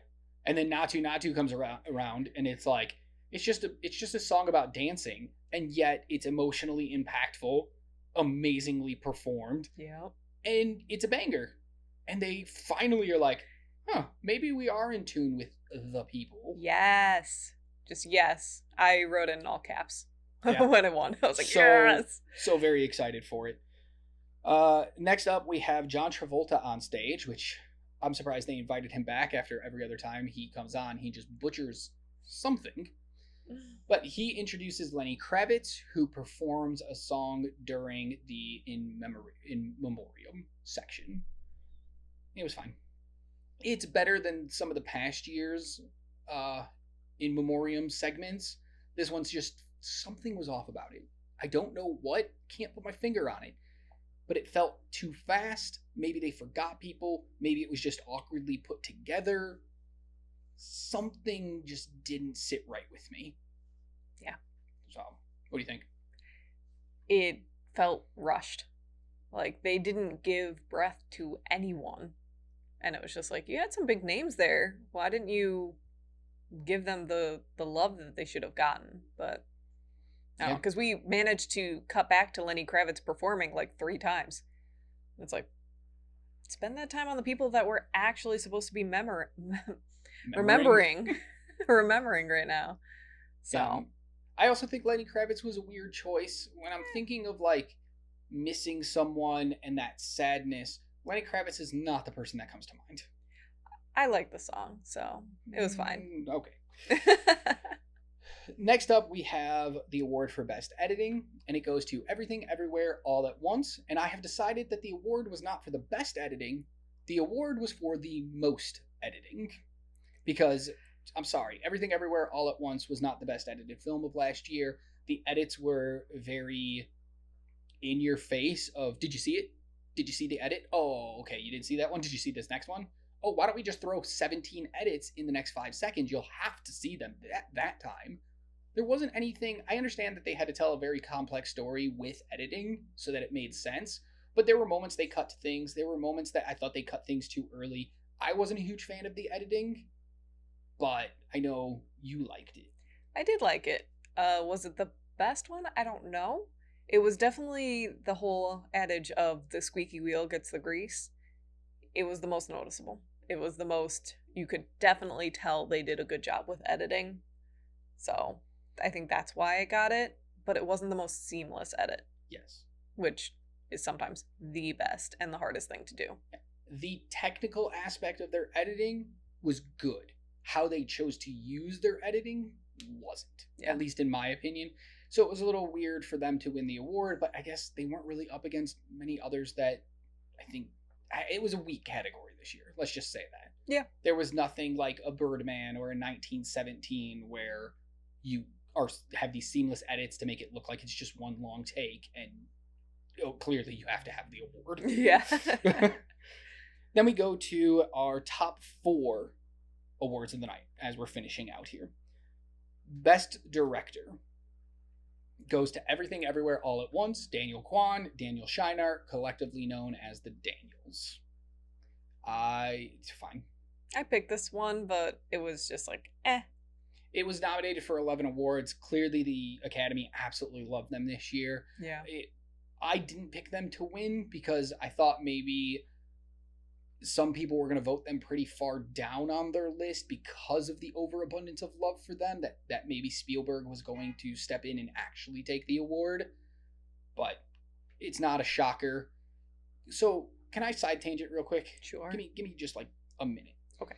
[SPEAKER 1] And then Naatu Naatu comes around, around and it's like it's just a it's just a song about dancing and yet it's emotionally impactful, amazingly performed,
[SPEAKER 2] Yeah.
[SPEAKER 1] and it's a banger. And they finally are like, "Huh, maybe we are in tune with the people."
[SPEAKER 2] Yes. Just yes. I wrote in all caps
[SPEAKER 1] Yeah.
[SPEAKER 2] when I won. I was like,
[SPEAKER 1] So-
[SPEAKER 2] yes.
[SPEAKER 1] So very excited for it. Uh, next up, we have John Travolta on stage, which I'm surprised they invited him back after every other time he comes on, he just butchers something. But he introduces Lenny Kravitz, who performs a song during the in memory in memoriam section. It was fine. It's better than some of the past years uh, in memoriam segments. This one's just something was off about it. I don't know what, can't put my finger on it. But it felt too fast. Maybe they forgot people. Maybe it was just awkwardly put together. Something just didn't sit right with me.
[SPEAKER 2] Yeah.
[SPEAKER 1] So, what do you think?
[SPEAKER 2] It felt rushed. Like they didn't give breath to anyone. And it was just like, you had some big names there. Why didn't you give them the the love that they should have gotten? But no,
[SPEAKER 1] Yeah.
[SPEAKER 2] because we managed to cut back to Lenny Kravitz performing like three times. It's like spend that time on the people that we're actually supposed to be memor- remembering remembering right now. So
[SPEAKER 1] Um, I also think Lenny Kravitz was a weird choice. When I'm thinking of like missing someone and that sadness, Lenny Kravitz is not the person that comes to mind.
[SPEAKER 2] I like the song, so it was fine.
[SPEAKER 1] Mm, Okay. Next up, we have the award for Best Editing, and it goes to Everything Everywhere All at Once. And I have decided that the award was not for the best editing, the award was for the most editing. Because, I'm sorry, Everything Everywhere All at Once was not the best edited film of last year. The edits were very in your face of, did you see it? Did you see the edit? Oh, okay, you didn't see that one? Did you see this next one? oh, why don't we just throw 17 edits in the next five seconds? You'll have to see them at that time. There wasn't anything. I understand that they had to tell a very complex story with editing so that it made sense, but there were moments they cut things. There were moments that I thought they cut things too early. I wasn't a huge fan of the editing, but I know you liked it.
[SPEAKER 2] I did like it. Uh, was it the best one? I don't know. It was definitely the whole adage of the squeaky wheel gets the grease. It was the most noticeable. It was the most, you could definitely tell they did a good job with editing. So I think that's why I got it, but it wasn't the most seamless edit,
[SPEAKER 1] Yes.
[SPEAKER 2] which is sometimes the best and the hardest thing to do.
[SPEAKER 1] the technical aspect of their editing was good. How they chose to use their editing wasn't,
[SPEAKER 2] Yeah.
[SPEAKER 1] at least in my opinion. So it was a little weird for them to win the award, but I guess they weren't really up against many others that I think it was a weak category this year. Let's just say that.
[SPEAKER 2] Yeah.
[SPEAKER 1] There was nothing like a Birdman or a 1917 where you are have these seamless edits to make it look like it's just one long take and oh, clearly you have to have the award.
[SPEAKER 2] Yeah.
[SPEAKER 1] then we go to our top four awards of the night as we're finishing out here. Best Director goes to Everything Everywhere All at Once, Daniel Kwan, Daniel Scheinert, collectively known as the Daniels. I it's fine.
[SPEAKER 2] I picked this one, but it was just like, eh.
[SPEAKER 1] It was nominated for 11 awards. Clearly, the Academy absolutely loved them this year.
[SPEAKER 2] Yeah.
[SPEAKER 1] it, I didn't pick them to win because I thought maybe some people were going to vote them pretty far down on their list because of the overabundance of love for them that that maybe Spielberg was going to step in and actually take the award but it's not a shocker so can I side tangent real quick
[SPEAKER 2] Sure.
[SPEAKER 1] give me give me just like a minute
[SPEAKER 2] Okay.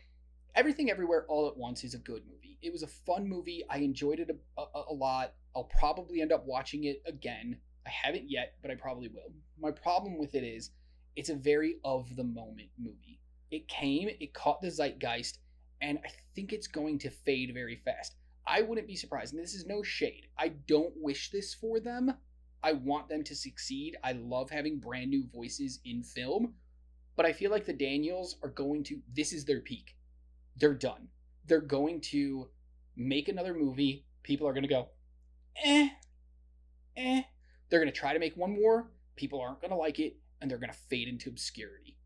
[SPEAKER 1] Everything Everywhere All at Once is a good movie. It was a fun movie. I enjoyed it a, a, a lot. I'll probably end up watching it again. I haven't yet, but I probably will. My problem with it is it's a very of the moment movie. It came, it caught the zeitgeist, and I think it's going to fade very fast. I wouldn't be surprised, and this is no shade. I don't wish this for them. I want them to succeed. I love having brand new voices in film, but I feel like the Daniels are going to, this is their peak. They're done. They're going to make another movie. People are going to go, eh, eh. They're going to try to make one more. People aren't going to like it, and they're going to fade into obscurity.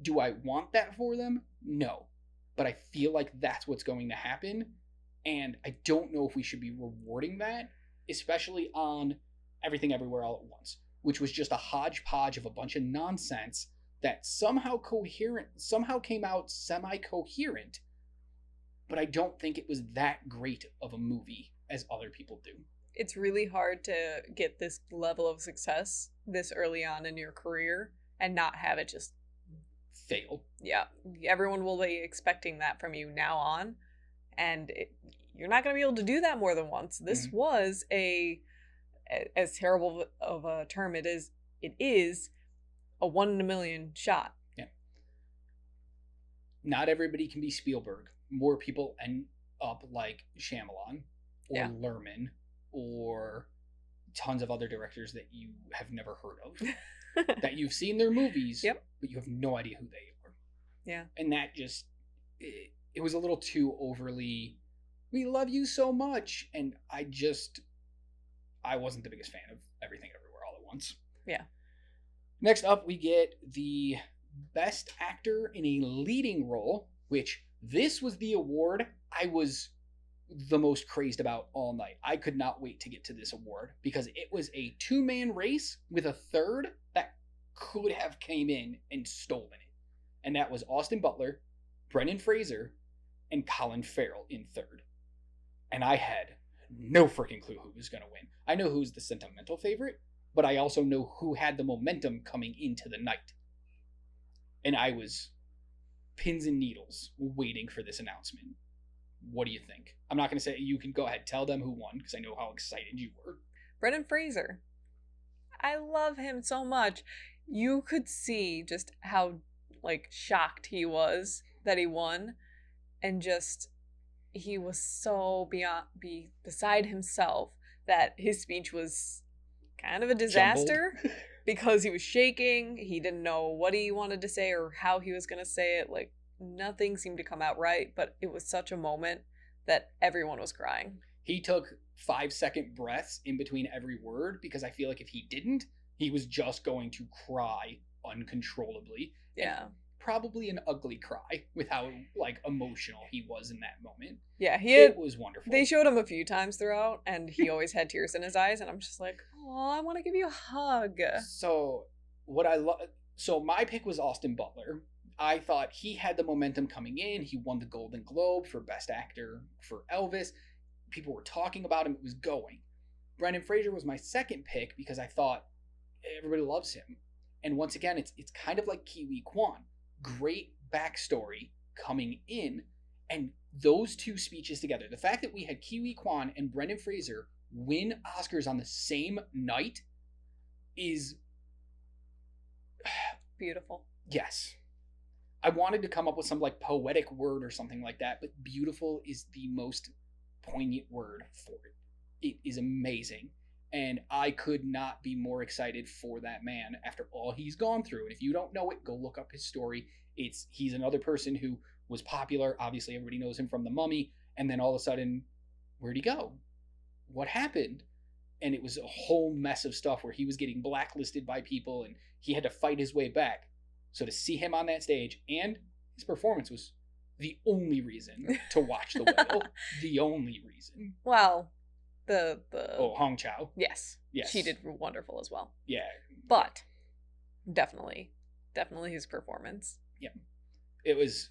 [SPEAKER 1] Do I want that for them? No. But I feel like that's what's going to happen. And I don't know if we should be rewarding that, especially on Everything Everywhere All at Once, which was just a hodgepodge of a bunch of nonsense that somehow coherent somehow came out semi-coherent but i don't think it was that great of a movie as other people do
[SPEAKER 2] it's really hard to get this level of success this early on in your career and not have it just
[SPEAKER 1] fail
[SPEAKER 2] yeah everyone will be expecting that from you now on and it, you're not going to be able to do that more than once this
[SPEAKER 1] Mhm.
[SPEAKER 2] was a a- as terrible of a term it is it is a one in a million shot Yeah.
[SPEAKER 1] not everybody can be spielberg more people end up like Shyamalan or
[SPEAKER 2] Yeah.
[SPEAKER 1] lerman or tons of other directors that you have never heard of, that you've seen their movies,
[SPEAKER 2] Yep.
[SPEAKER 1] but you have no idea who they are.
[SPEAKER 2] Yeah.
[SPEAKER 1] And that just, it, it was a little too overly, we love you so much. And I just, I wasn't the biggest fan of everything everywhere all at once.
[SPEAKER 2] Yeah.
[SPEAKER 1] Next up, we get the best actor in a leading role, which this was the award I was the most crazed about all night. I could not wait to get to this award because it was a two man race with a third that could have came in and stolen it. And that was Austin Butler, Brendan Fraser, and Colin Farrell in third. And I had no freaking clue who was going to win. I know who's the sentimental favorite, but I also know who had the momentum coming into the night. And I was pins and needles waiting for this announcement. What do you think? I'm not going to say you can go ahead tell them who won because I know how excited you were.
[SPEAKER 2] Brendan Fraser. I love him so much. You could see just how like shocked he was that he won and just he was so beyond be beside himself that his speech was kind of a disaster because he was shaking, he didn't know what he wanted to say or how he was going to say it like nothing seemed to come out right, but it was such a moment that everyone was crying.
[SPEAKER 1] He took five second breaths in between every word because I feel like if he didn't, he was just going to cry uncontrollably.
[SPEAKER 2] Yeah.
[SPEAKER 1] Probably an ugly cry with how like emotional he was in that moment.
[SPEAKER 2] Yeah, he had
[SPEAKER 1] It was wonderful.
[SPEAKER 2] They showed him a few times throughout, and he always had tears in his eyes, and I'm just like, oh, I want to give you a hug.
[SPEAKER 1] So what I love. So my pick was Austin Butler. I thought he had the momentum coming in. He won the Golden Globe for Best Actor for Elvis. People were talking about him. It was going. Brendan Fraser was my second pick because I thought everybody loves him. And once again, it's it's kind of like Ke Huy Quan. Great backstory coming in, and those two speeches together. The fact that we had Ke Huy Quan and Brendan Fraser win Oscars on the same night is
[SPEAKER 2] Beautiful.
[SPEAKER 1] yes. I wanted to come up with some like poetic word or something like that, but beautiful is the most poignant word for it. It is amazing. And I could not be more excited for that man after all he's gone through. And if you don't know it, go look up his story. It's he's another person who was popular. Obviously, everybody knows him from The Mummy. And then all of a sudden, where'd he go? What happened? And it was a whole mess of stuff where he was getting blacklisted by people and he had to fight his way back. So to see him on that stage and his performance was the only reason to watch The Whale. the only reason.
[SPEAKER 2] Well, the the
[SPEAKER 1] Oh, Hong Chau.
[SPEAKER 2] yes,
[SPEAKER 1] Yes.
[SPEAKER 2] she did wonderful as well.
[SPEAKER 1] Yeah.
[SPEAKER 2] But definitely, definitely his performance.
[SPEAKER 1] It was,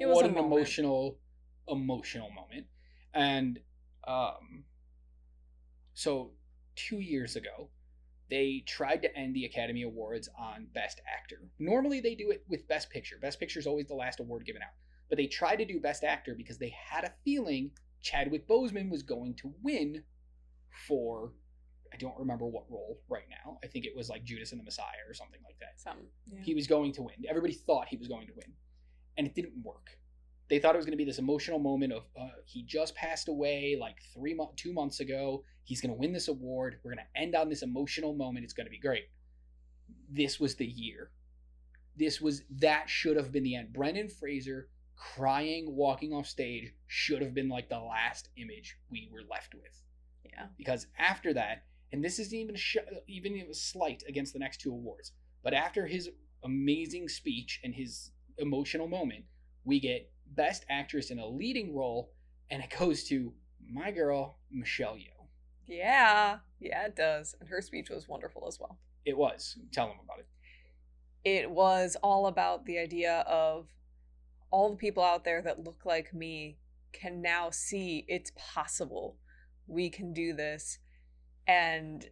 [SPEAKER 2] It was
[SPEAKER 1] what an
[SPEAKER 2] moment.
[SPEAKER 1] emotional, emotional moment. And um so two years ago, they tried to end the Academy Awards on Best Actor. Normally they do it with Best Picture. Best Picture is always the last award given out. But they tried to do Best Actor because they had a feeling Chadwick Boseman was going to win for I don't remember what role right now. I think it was like Judas and the Messiah or something like that.
[SPEAKER 2] Some yeah.
[SPEAKER 1] He was going to win. Everybody thought he was going to win, and it didn't work. They thought it was going to be this emotional moment of uh, he just passed away like three months, two months ago. He's going to win this award. We're going to end on this emotional moment. It's going to be great. This was the year. This was that should have been the end. Brendan Fraser crying, walking off stage should have been like the last image we were left with
[SPEAKER 2] yeah.
[SPEAKER 1] because after that, and this isn't even sh- even a slight against the next two awards, but after his amazing speech and his emotional moment, we get Best Actress in a Leading Role, and it goes to my girl Michelle Yeoh.
[SPEAKER 2] Yeah, yeah, it does. And her speech was wonderful as well.
[SPEAKER 1] It was. Tell them about it.
[SPEAKER 2] It was all about the idea of all the people out there that look like me can now see it's possible. We can do this. And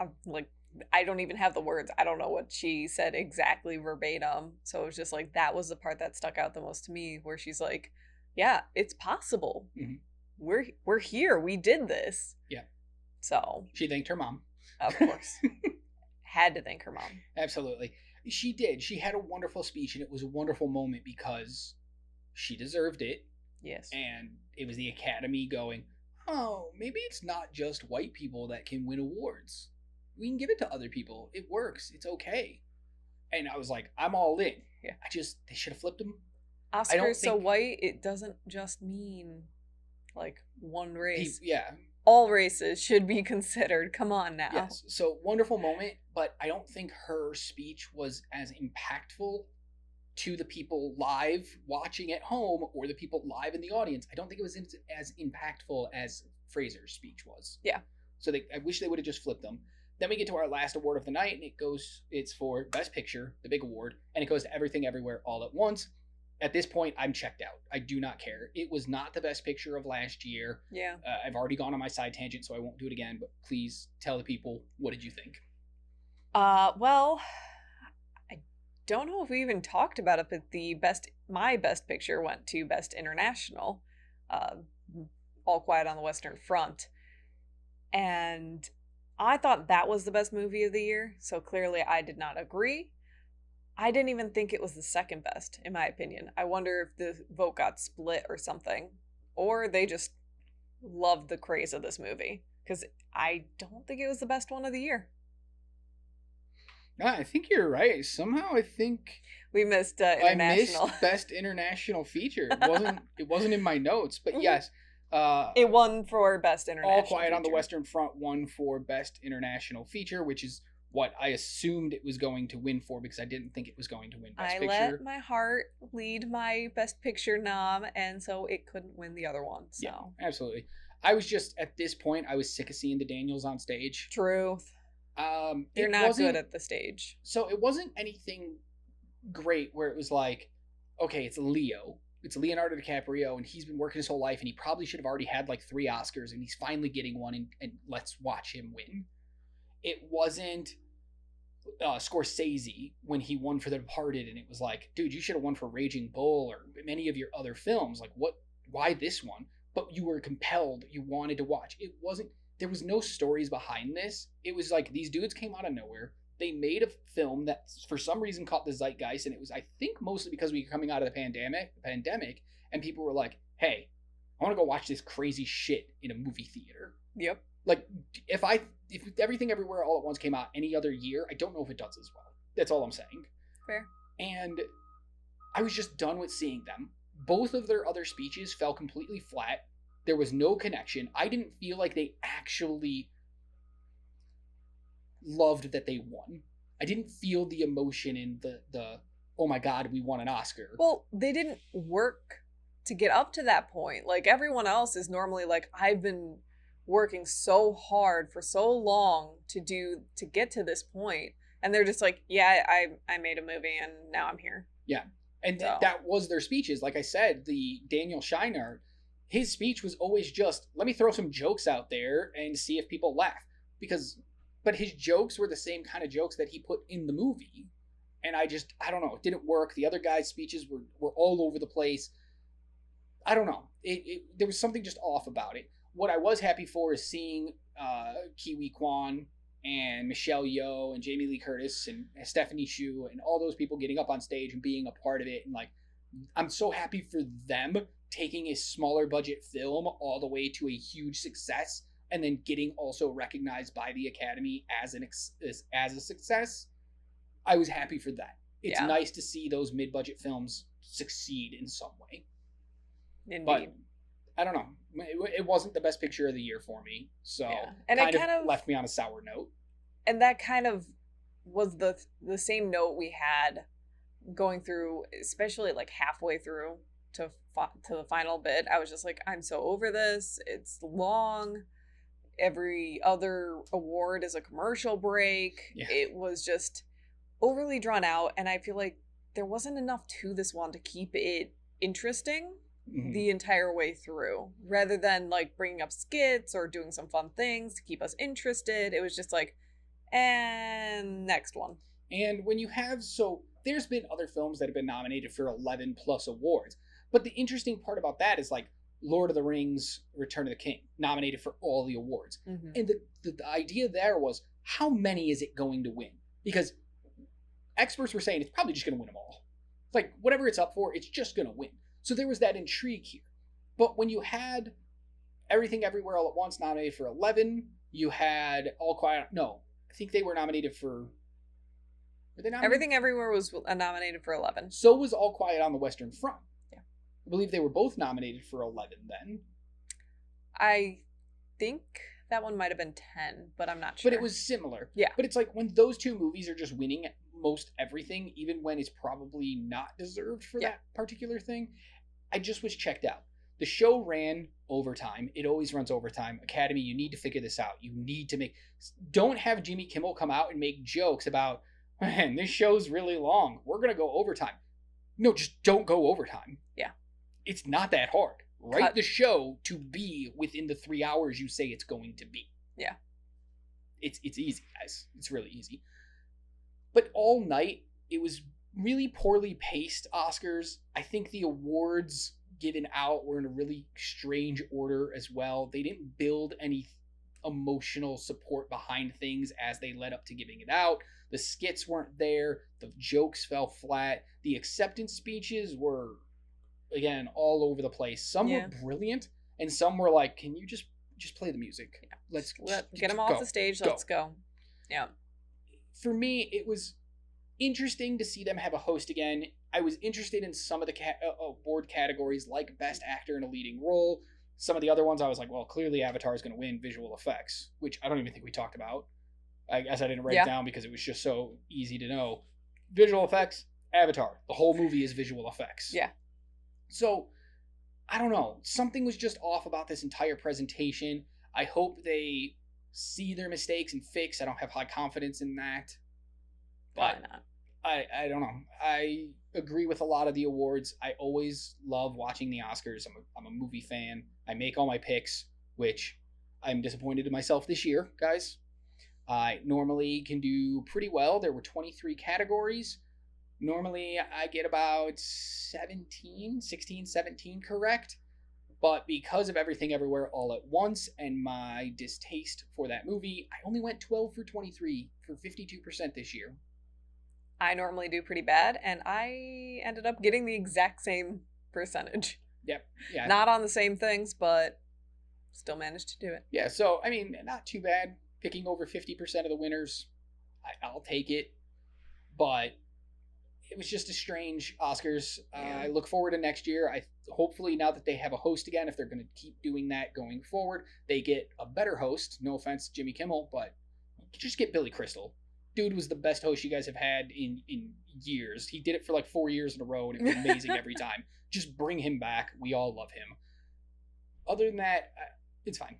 [SPEAKER 2] I'm like, I don't even have the words. I don't know what she said exactly verbatim. So it was just like, that was the part that stuck out the most to me, where she's like, yeah, it's possible.
[SPEAKER 1] Mhm.
[SPEAKER 2] We're we're here. We did this.
[SPEAKER 1] Yeah.
[SPEAKER 2] So
[SPEAKER 1] She thanked her mom.
[SPEAKER 2] of course, had to thank her mom.
[SPEAKER 1] Absolutely. She did. She had a wonderful speech, and it was a wonderful moment because she deserved it.
[SPEAKER 2] Yes.
[SPEAKER 1] and it was the academy going oh, maybe it's not just white people that can win awards. We can give it to other people. It works. It's okay. And I was like, I'm all in.
[SPEAKER 2] Yeah.
[SPEAKER 1] I just they should have flipped them.
[SPEAKER 2] Oscars so white, it doesn't just mean like one race.
[SPEAKER 1] yeah.
[SPEAKER 2] All races should be considered. Come on now.
[SPEAKER 1] Yes. So wonderful moment, but I don't think her speech was as impactful to the people live watching at home or the people live in the audience. I don't think it was as impactful as Fraser's speech was.
[SPEAKER 2] Yeah.
[SPEAKER 1] So they, I wish they would have just flipped them. Then we get to our last award of the night, and it goes. It's for Best Picture, the big award, and it goes to Everything Everywhere All at Once. At this point, I'm checked out. I do not care. It was not the best picture of last year.
[SPEAKER 2] Yeah.
[SPEAKER 1] Uh, I've already gone on my side tangent, so I won't do it again. But please tell the people what did you think?
[SPEAKER 2] Uh, well, I don't know if we even talked about it, but the best, my best picture went to Best International, uh, All Quiet on the Western Front, and I thought that was the best movie of the year. So clearly, I did not agree. I didn't even think it was the second best, in my opinion. I wonder if the vote got split or something, or they just loved the craze of this movie because I don't think it was the best one of the year.
[SPEAKER 1] I think you're right. Somehow, I think
[SPEAKER 2] We missed uh,
[SPEAKER 1] I missed best international feature. It wasn't. it wasn't in my notes, but
[SPEAKER 2] Mhm.
[SPEAKER 1] yes. Uh,
[SPEAKER 2] it won for best international.
[SPEAKER 1] All Quiet on the. Western Front won for best international feature, which is what I assumed it was going to win for because I didn't think it was going to win best
[SPEAKER 2] I
[SPEAKER 1] picture.
[SPEAKER 2] let my heart lead my best picture nom, and so it couldn't win the other one. So
[SPEAKER 1] Yeah, absolutely. I was just at this point. I was sick of seeing the Daniels on stage.
[SPEAKER 2] truth,
[SPEAKER 1] Um,
[SPEAKER 2] you're not good at the stage.
[SPEAKER 1] so it wasn't anything great where it was like, okay, it's Leo, it's Leonardo DiCaprio, and he's been working his whole life, and he probably should have already had like three Oscars, and he's finally getting one, and, and let's watch him win. It wasn't uh, Scorsese when he won for The Departed, and it was like, dude, you should have won for Raging Bull or many of your other films. Like, what? Why this one? But you were compelled. You wanted to watch. It wasn't. There was no stories behind this. It was like these dudes came out of nowhere. They made a film that, for some reason, caught the zeitgeist, and it was, I think, mostly because we were coming out of the pandemic. Pandemic, and people were like, "Hey, I want to go watch this crazy shit in a movie theater."
[SPEAKER 2] Yep.
[SPEAKER 1] like if I if everything everywhere all at once came out any other year, I don't know if it does as well. That's all I'm saying.
[SPEAKER 2] Fair.
[SPEAKER 1] And I was just done with seeing them. Both of their other speeches fell completely flat. There was no connection. I didn't feel like they actually loved that they won. I didn't feel the emotion in the the oh my god, we won an Oscar.
[SPEAKER 2] Well, they didn't work to get up to that point. Like everyone else is normally like, I've been working so hard for so long to do to get to this point, and they're just like, yeah, I I made a movie and now I'm here.
[SPEAKER 1] Yeah. And
[SPEAKER 2] So-
[SPEAKER 1] that was their speeches. Like I said, the Daniel Scheinert, his speech was always just, let me throw some jokes out there and see if people laugh. Because, but his jokes were the same kind of jokes that he put in the movie. And I just, I don't know, it didn't work. The other guy's speeches were, were all over the place. I don't know. It, it, there was something just off about it. What I was happy for is seeing uh, Ke Huy Quan and Michelle Yeoh and Jamie Lee Curtis and Stephanie Hsu and all those people getting up on stage and being a part of it. And like, I'm so happy for them taking a smaller budget film all the way to a huge success and then getting also recognized by the Academy as an ex- as, a success. I was happy for that. It's
[SPEAKER 2] Yeah.
[SPEAKER 1] nice to see those mid-budget films succeed in some way.
[SPEAKER 2] Indeed.
[SPEAKER 1] But I don't know. It, it wasn't the best picture of the year for me, so
[SPEAKER 2] Yeah. And it
[SPEAKER 1] kind,
[SPEAKER 2] kind
[SPEAKER 1] of
[SPEAKER 2] of-
[SPEAKER 1] left me on a sour note.
[SPEAKER 2] and that kind of was the the same note we had going through especially like halfway through to to the final bit i was just like i'm so over this it's long every other award is a commercial break
[SPEAKER 1] Yeah.
[SPEAKER 2] it was just overly drawn out and i feel like there wasn't enough to this one to keep it interesting
[SPEAKER 1] Mhm.
[SPEAKER 2] the entire way through rather than like bringing up skits or doing some fun things to keep us interested it was just like and next one
[SPEAKER 1] And when you have so there's been other films that have been nominated for 11 plus awards. But the interesting part about that is like Lord of the Rings Return of the King nominated for all the awards. And the, the, the idea there was how many is it going to win? Because experts were saying it's probably just going to win them all. It's like whatever it's up for, it's just going to win. So there was that intrigue here. But when you had Everything Everywhere All at Once nominated for 11. You had All Quiet. No, I think they were nominated for. Were they nominated?
[SPEAKER 2] Everything Everywhere was uh, nominated for 11.
[SPEAKER 1] So was All Quiet on the Western Front. Believe they were both nominated for 11 then.
[SPEAKER 2] I think that one might have been 10, but I'm not sure.
[SPEAKER 1] But it was similar.
[SPEAKER 2] Yeah.
[SPEAKER 1] But it's like when those two movies are just winning most everything, even when it's probably not deserved for
[SPEAKER 2] Yeah.
[SPEAKER 1] that particular thing, I just was checked out. The show ran overtime. It always runs overtime. Academy, you need to figure this out. You need to make. Don't have Jimmy Kimmel come out and make jokes about, man, this show's really long. We're going to go overtime. No, just don't go overtime.
[SPEAKER 2] Yeah.
[SPEAKER 1] It's not that hard. Write
[SPEAKER 2] Cut.
[SPEAKER 1] the show to be within the three hours you say it's going to be.
[SPEAKER 2] Yeah.
[SPEAKER 1] It's it's easy, guys. It's really easy. But all night, it was really poorly paced Oscars. I think the awards given out were in a really strange order as well. They didn't build any emotional support behind things as they led up to giving it out. The skits weren't there. The jokes fell flat. The acceptance speeches were, again, all over the place. Some
[SPEAKER 2] Yeah.
[SPEAKER 1] were brilliant, and some were like, "Can you just just play the music?
[SPEAKER 2] Yeah.
[SPEAKER 1] Let's
[SPEAKER 2] Let,
[SPEAKER 1] just
[SPEAKER 2] get them
[SPEAKER 1] go."
[SPEAKER 2] off the stage.
[SPEAKER 1] go.
[SPEAKER 2] Let's go. Yeah.
[SPEAKER 1] for me, it was interesting to see them have a host again. I was interested in some of the ca- uh, award categories, like Best Actor in a Leading Role. Some of the other ones, I was like, well, clearly Avatar is going to win visual effects, which I don't even think we talked about. I guess I didn't write
[SPEAKER 2] Yeah.
[SPEAKER 1] it down because it was just so easy to know. Visual effects, Avatar. The whole movie is visual effects.
[SPEAKER 2] Yeah.
[SPEAKER 1] So, I don't know. Something was just off about this entire presentation. I hope they see their mistakes and fix. I don't have high confidence in that. But. I, I don't know. I agree with a lot of the awards. I always love watching the Oscars. I'm a, I'm a movie fan. I make all my picks, which I'm disappointed in myself this year, guys. I normally can do pretty well. There were 23 categories. Normally I get about 17, 16, 17 correct. But because of everything everywhere all at once and my distaste for that movie, I only went 12 for 23 for 52% this year.
[SPEAKER 2] I normally do pretty bad, and I ended up getting the exact same percentage.
[SPEAKER 1] Yep. Yeah.
[SPEAKER 2] Not on the same things, but still managed to do it.
[SPEAKER 1] Yeah, so I mean, not too bad. Picking over fifty percent of the winners, I, I'll take it. But it was just a strange Oscars. Uh,
[SPEAKER 2] Yeah.
[SPEAKER 1] I look forward to next year. I hopefully now that they have a host again, if they're going to keep doing that going forward, they get a better host. No offense, Jimmy Kimmel, but just get Billy Crystal. Dude was the best host you guys have had in in years. He did it for like four years in a row, and it was amazing every time. Just bring him back. We all love him. Other than that, it's fine.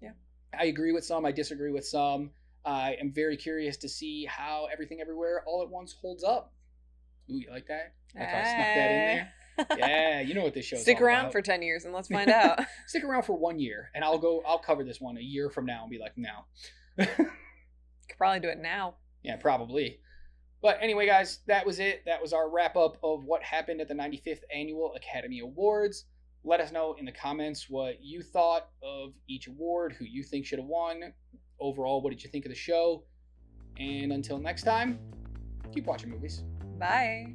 [SPEAKER 2] Yeah.
[SPEAKER 1] I agree with some. I disagree with some. I am very curious to see how everything everywhere all at once holds up. Ooh, you like that? Like how I snuck that in there? Ah. Yeah, you know what this show's
[SPEAKER 2] Stick around
[SPEAKER 1] about.
[SPEAKER 2] for 10 years and let's find out.
[SPEAKER 1] Stick around for one year, and I'll go. I'll cover this one a year from now and be like, no.
[SPEAKER 2] Could probably do it now.
[SPEAKER 1] Yeah, probably. But anyway, guys, that was it. That was our wrap up of what happened at the 95th Annual Academy Awards. Let us know in the comments what you thought of each award, who you think should have won. Overall, what did you think of the show? And until next time, keep watching movies.
[SPEAKER 2] Bye.